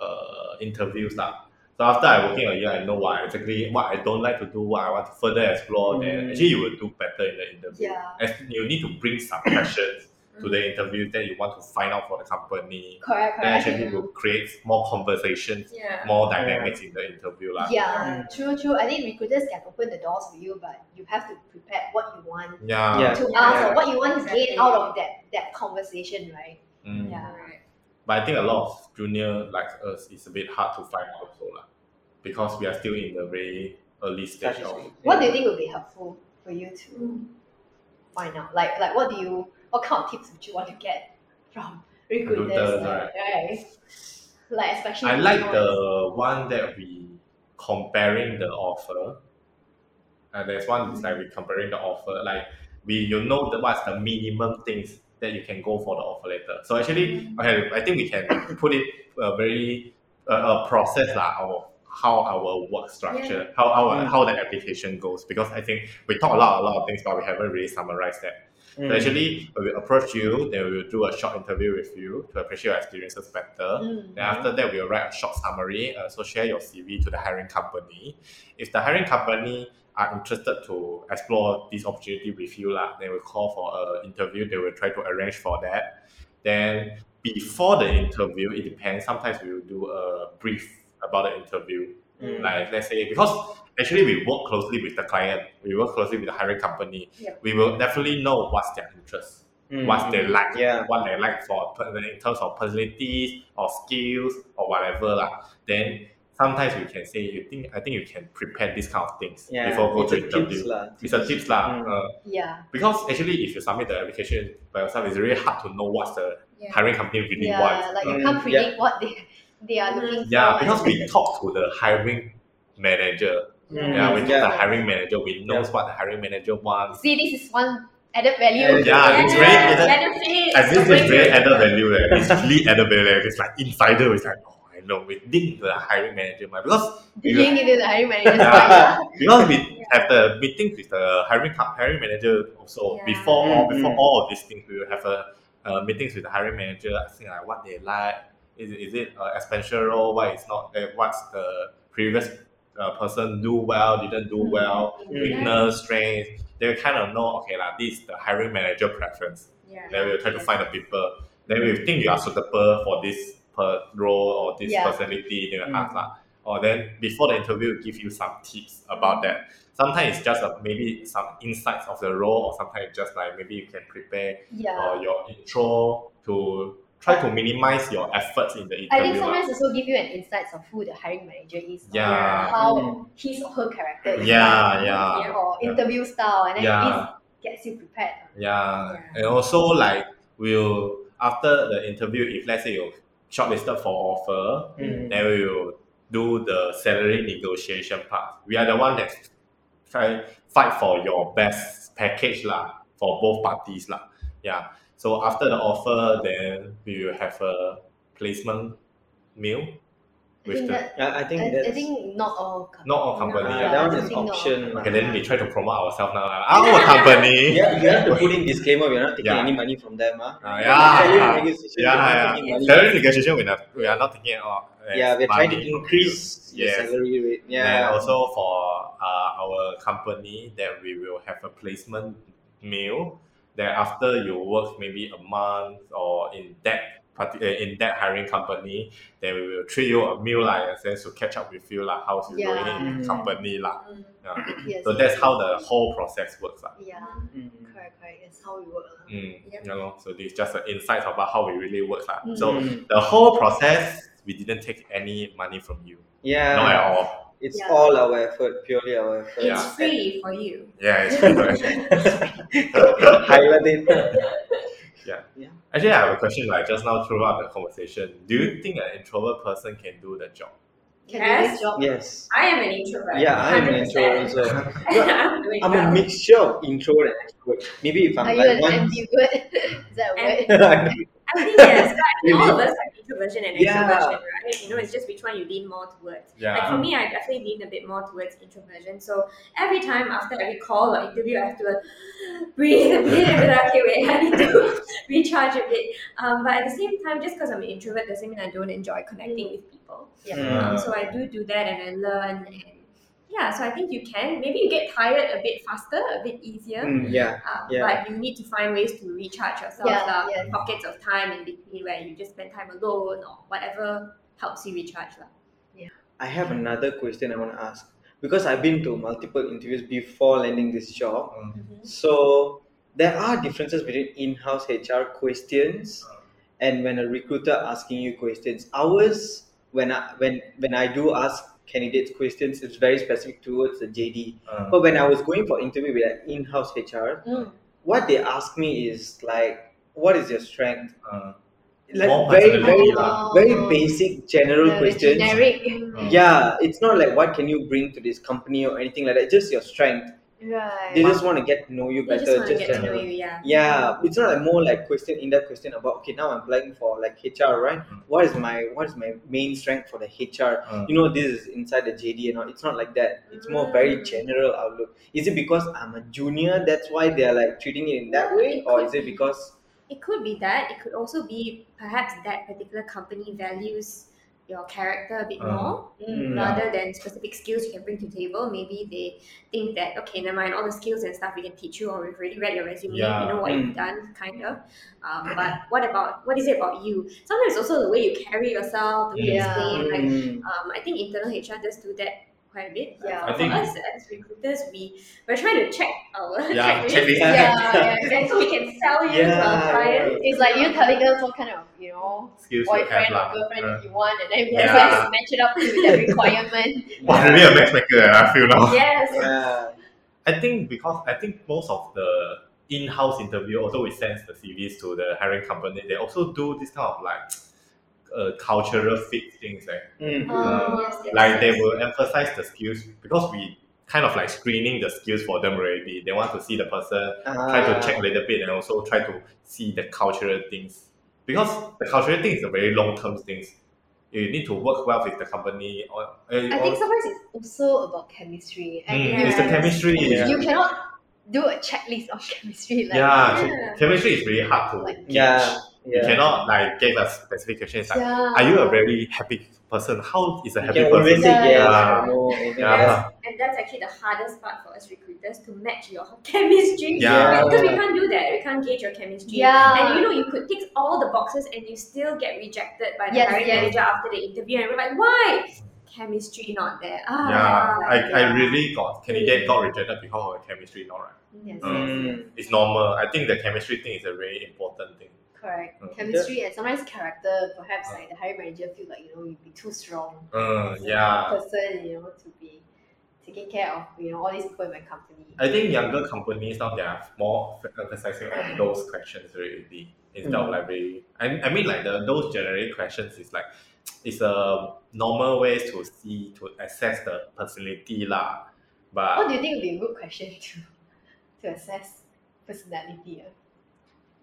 A: uh, interviews lah. So after I working a year, I know what exactly what I don't like to do, what I want to further explore. Then
C: Mm.
A: actually you will do better in the interview.
B: Yeah.
A: As you need to bring some questions to the interview that you want to find out for the company.
B: correct
A: Then
B: correct
A: actually will create more conversations,
D: Yeah.
A: more dynamics in the interview lah.
B: yeah true true I think recruiters can open the doors for you but you have to prepare what you want
A: Yeah.
C: Yeah.
B: to
D: Yeah.
B: ask or what you want to
D: Exactly.
B: gain out of that that conversation right
A: Mm.
B: Yeah.
D: Right.
A: But I think a lot of junior like us is a bit hard to find out also lah, because we are still in the very early stage of.
B: What do you think would be helpful for you to find out? Like, like what do you, what kind of tips would you want to get from recruiters?
A: Recruiters,
B: like, right? Like, especially.
A: I like the one that we comparing the offer. And there's one is like we comparing the offer, like we you know the what's the minimum things that you can go for the offer letter. So actually, okay, I think we can put it a very uh, a process lah of how our work structure, how our
C: Mm.
A: how the application goes. Because I think we talk a lot a lot of things, but we haven't really summarized that.
C: Mm.
A: So actually, when we approach you, then we will do a short interview with you to appreciate your experiences better.
B: Mm.
A: Then after that, we'll write a short summary. Uh, so share your CV to the hiring company. If the hiring company are interested to explore this opportunity with you, lah, then we'll call for an interview. They will try to arrange for that. Then before the interview, it depends. Sometimes we will do a brief about the interview.
C: Mm.
A: Like let's say because actually we work closely with the client, we work closely with the hiring company.
B: Yep.
A: We will definitely know what's their interest
C: Mm.
A: what they like,
C: Yeah.
A: what they like for in terms of personalities or skills or whatever lah. Then sometimes we can say, you think I think you can prepare these kind of things
C: Yeah.
A: before go
C: it's
A: to
C: a tips
A: interview.
C: lah.
A: It's a tips lah.
C: Mm.
A: Uh,
B: Yeah.
A: because actually, if you submit the application by yourself, it's really hard to know what's the
D: Yeah.
A: hiring company really
B: Yeah.
A: wants.
B: Like, you
C: Mm,
B: can't
C: yeah.
B: predict what they, they are looking
A: Yeah,
B: for.
A: because we talk to the hiring manager.
C: Mm.
A: Yeah, we talk to
C: Yeah.
A: the hiring manager. We knows
C: Yeah.
A: what the hiring manager wants.
B: See, this is one added value.
C: Added
A: Yeah, it's very added-
D: benefits.
A: And this is very
D: away
A: added value. Eh. It's really added value. It's like insider. It's like, oh, I know. We did the hiring manager, mind. because
B: Did you give it the hiring manager's
A: Yeah.
B: point?
A: because we have the meeting with the hiring hiring manager also
D: Yeah.
A: before all before all of these things. We will have a uh, meetings with the hiring manager, asking like what they like. Is, it- is it uh, expansion role? Why it's not? Uh, what's the previous uh, person do well? Didn't do well?
C: Mm.
A: Weakness, strength. They kind of know. Okay, like this is the hiring manager preference.
D: Yeah.
A: Then we will try to find the people. Then we will think you are suitable for this per role or this
B: Yeah.
A: personality. Will
C: Mm.
A: ask lah. Or then before the interview, we'll give you some tips about that. Sometimes it's just a, maybe some insights of the role, or sometimes it's just like maybe you can prepare
B: Yeah.
A: uh, your intro to try to minimize your efforts in the interview.
B: I think
A: lah.
B: sometimes also give you an insight of who the hiring manager is. or
A: Yeah.
B: How
C: Mm.
B: his or her character is.
A: Yeah,
B: like,
A: yeah.
B: Or interview style, and then
A: Yeah.
B: this gets you prepared.
A: Yeah.
D: Yeah.
A: And also like we'll after the interview, if let's say you're shortlisted for offer,
C: Mm.
A: then we will do the salary negotiation part. We are the one that try fight for your best package lah for both parties lah. Yeah. So after the offer, then we will have a placement meal
B: I
A: with
B: think
A: the.
B: that
C: I think
B: I,
C: that's
B: I think not all companies.
A: Not all company.
C: Ah,
A: Yeah,
C: that one is
B: think not
C: option.
A: Okay, then we try to promote ourselves now. lah. Our company.
C: Yeah, you have to put in disclaimer. We're not taking
A: Yeah.
C: any money from them. Huh?
A: Ah, yeah.
C: Salary negotiation,
A: Yeah,
C: we're
A: yeah. Salary negotiation, we are, we are not taking it all.
C: Yeah, we're trying to
A: money.
C: increase the
A: Yes.
C: salary rate.
A: And
C: Yeah.
A: also for uh, our company, that we will have a placement meal. That after you work maybe a month or in that parti- uh, in that hiring company, then we will treat you a meal like in a sense to catch up with you like how's you doing
B: Yeah.
A: in the
C: Mm.
A: company lah.
D: Mm.
A: Yeah.
B: Yes,
A: So that's
B: yes,
A: how the whole process works lah.
B: Yeah,
C: Mm.
B: correct, correct. That's how we work. lah.
A: Mm.
D: Yep.
A: You know, so this is just an insight about how we really work lah. So
C: Mm.
A: the whole process, we didn't take any money from you,
C: Yeah.
A: not at all.
C: It's
B: Yeah.
C: all our effort, purely our effort.
D: It's
A: Yeah.
D: free for you.
A: Yeah, it's correct.
C: Highlight it.
A: yeah Actually, I have a question. Like just now, throughout the conversation, do you think an introvert person can do the job?
B: Can
D: Yes.
B: do this job?
C: yes.
D: I am an introvert.
C: Yeah, I'm an
D: 100%.
C: introvert also.
D: I'm
C: I'm a
D: well.
C: mixture of introvert and extrovert. Maybe if I'm
B: Are you
C: like
B: an
C: one.
B: ambivert? Is that a word?
D: I think yes, but I think all of us have introversion and
C: Yeah.
D: extroversion, right? You know, it's just which one you lean more towards. Like for me, I definitely lean a bit more towards introversion. So every time after every call or interview, I have to breathe a bit and be like, okay, wait, I need to recharge a bit. Um, but at the same time, just because I'm an introvert doesn't mean I don't enjoy connecting with people.
B: Yeah.
C: Mm.
D: Um, so I do do that and I learn and yeah. So I think you can. Maybe you get tired a bit faster, a bit easier.
C: Mm, yeah.
D: Um,
C: Yeah.
D: But you need to find ways to recharge yourself.
B: Yeah,
D: lah.
B: yeah.
D: Pockets of time in between where you just spend time alone or whatever helps you recharge. lah. Yeah.
C: I have another question I want to ask because I've been to multiple interviews before landing this job. So there are differences between in-house HR questions and when a recruiter asking you questions. Ours, when I when when I do ask candidates questions, it's very specific towards the JD.
A: Uh,
C: But when I was going for interview with an in-house HR,
B: Mm.
C: what they ask me is like, what is your strength?
A: uh,
C: Like very very
B: lah.
C: very basic general
B: The
C: questions.
B: Generic.
C: Yeah, it's not like what can you bring to this company or anything like that. Just your strength.
B: Right.
C: They just want to get to know you
D: They just
C: better.
D: want to get to know
C: general.
D: you, yeah.
C: Yeah, it's not like more like question in that question about okay now I'm applying for like HR right?
A: Mm.
C: What is my what is my main strength for the HR?
A: uh,
C: You know this is inside the JD and all. It's not like that. It's more very
D: Mm.
C: general outlook. Is it because I'm a junior that's why they're like treating it in that
D: Yeah,
C: way, or is it because
D: It could be that. It could also be perhaps that particular company values your character a bit
A: Uh-huh.
D: more
C: Mm.
D: rather than specific skills you can bring to the table. Maybe they think that okay, never mind, all the skills and stuff we can teach you, or we've already read your resume,
A: Yeah.
D: we know what
C: Mm.
D: you've done, kind of. Um, but what about what is it about you? Sometimes also the way you carry yourself, the way you
B: Yeah.
D: explain. Like
C: Mm.
D: um, I think internal HR does do that quite a bit.
B: Yeah.
D: for,
A: I think-
D: for us as recruiters, we we're trying to check our
A: Yeah,
D: checklist.
A: checklist.
B: Yeah, yeah.
D: And so we can sell you to our
C: Yeah.
D: clients.
B: It's like you telling us what kind of, you know,
A: skills
B: boyfriend
A: have
B: or girlfriend
A: Uh,
B: you want, and then we
A: Yeah.
B: have to match it up to that requirement.
A: wow, really a matchmaker. eh, I feel now.
D: Yes.
C: Yeah.
A: I think because I think most of the in-house interview, although we send the CVs to the hiring company, they also do this kind of like uh, cultural fit things. Eh.
C: Mm.
D: Yes, yes,
A: Like they will emphasize the skills because we kind of like screening the skills for them already. They want to see the person, try
C: Ah.
A: to check a little bit, and also try to see the cultural things because the cultural thing is a very long term things. You need to work well with the company. Or, uh,
B: I think sometimes it's also about chemistry. And
A: Mm,
B: you-
A: it's the chemistry.
C: Yeah.
B: You cannot do a checklist of chemistry. Like,
A: yeah,
D: Yeah.
A: chemistry is very hard to
B: Like-
A: gauge.
C: Yeah.
A: You cannot like give a specification. It's like,
B: yeah.
A: are you a very happy person? How is a
C: You
A: happy
C: can
A: person?
C: say
B: Yeah.
C: yes
A: Yeah.
C: no. anything
A: Yeah.
D: That's- and that's actually the hardest part for us recruiters to match your chemistry.
A: Yeah.
D: Because we can't do that. We can't gauge your chemistry.
B: Yeah.
D: And you know, you could tick all the boxes and you still get rejected by the
B: Yes,
D: hiring
B: yes.
D: manager after the interview. And we're like, why? Chemistry not there. Ah,
A: Yeah, I, I really got candidate got rejected because of chemistry, not right.
B: Yes,
A: Mm.
B: yes,
C: Mm.
A: It's normal. I think the chemistry thing is a very important thing.
B: Correct.
A: Mm.
B: Chemistry and sometimes character. Perhaps like the hiring manager feel like you know you'd be too strong.
A: Uh,
B: as a
A: yeah.
B: Person, you know, to be taking care of you know all these people in my company.
A: I think younger companies now they are more emphasizing on those questions already instead of
C: Mm.
A: like very. I, I mean like the those generic questions is like it's a normal ways to see to assess the personality lah. But
B: What do you think would be a good question to to assess personality? ah?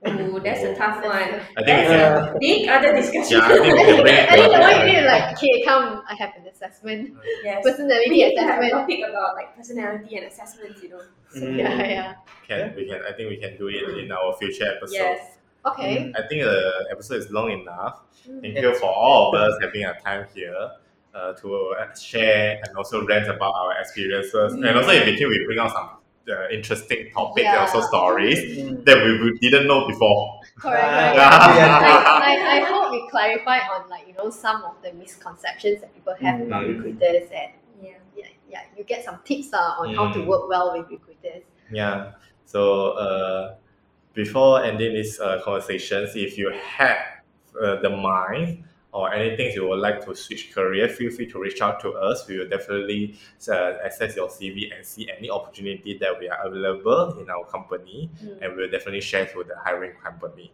D: Ooh, that's a tough one.
A: I think we
D: That's
A: can.
D: a big other discussion.
A: Yeah, I think we can
B: I think the
A: to
B: one you need like, okay, come, I have an assessment,
D: yes.
B: personality
D: We need to have a
B: assessment.
D: topic about like personality and assessments, you know. So,
C: Mm.
B: Yeah, yeah.
A: Can we can I think we can do it in our future episode.
D: Yes.
B: Okay.
A: I think the episode is long enough.
D: Mm.
A: Thank you for all of us having a time here uh, to uh, share and also rant about our experiences. And also in between, we bring out some uh, interesting topics and also stories
C: Mm.
A: that we, we didn't know before.
B: Correct,
C: Ah,
B: correct.
A: yeah.
B: I, I, I hope we clarify on like you know some of the misconceptions that people have about
A: Mm.
B: recruiters and
D: Yeah.
B: yeah, yeah, you get some tips uh, on how to
A: Mm.
B: work well with recruiters.
A: Yeah. So uh, before ending this uh, conversations, if you have uh, the mind or anything you would like to switch career, feel free to reach out to us. We will definitely uh, access your CV and see any opportunity that we are available in our company,
B: Mm.
A: and we'll definitely share to the hiring company.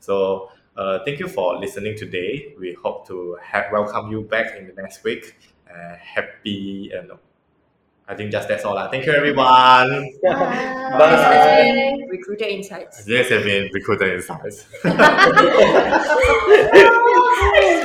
A: So. Uh, thank you for listening today. We hope to have welcome you back in the next week. Uh, happy and I think just that's all. lah. Thank you, everyone.
B: Bye.
D: This has been Recruiter Insights.
A: This has been Recruiter Insights.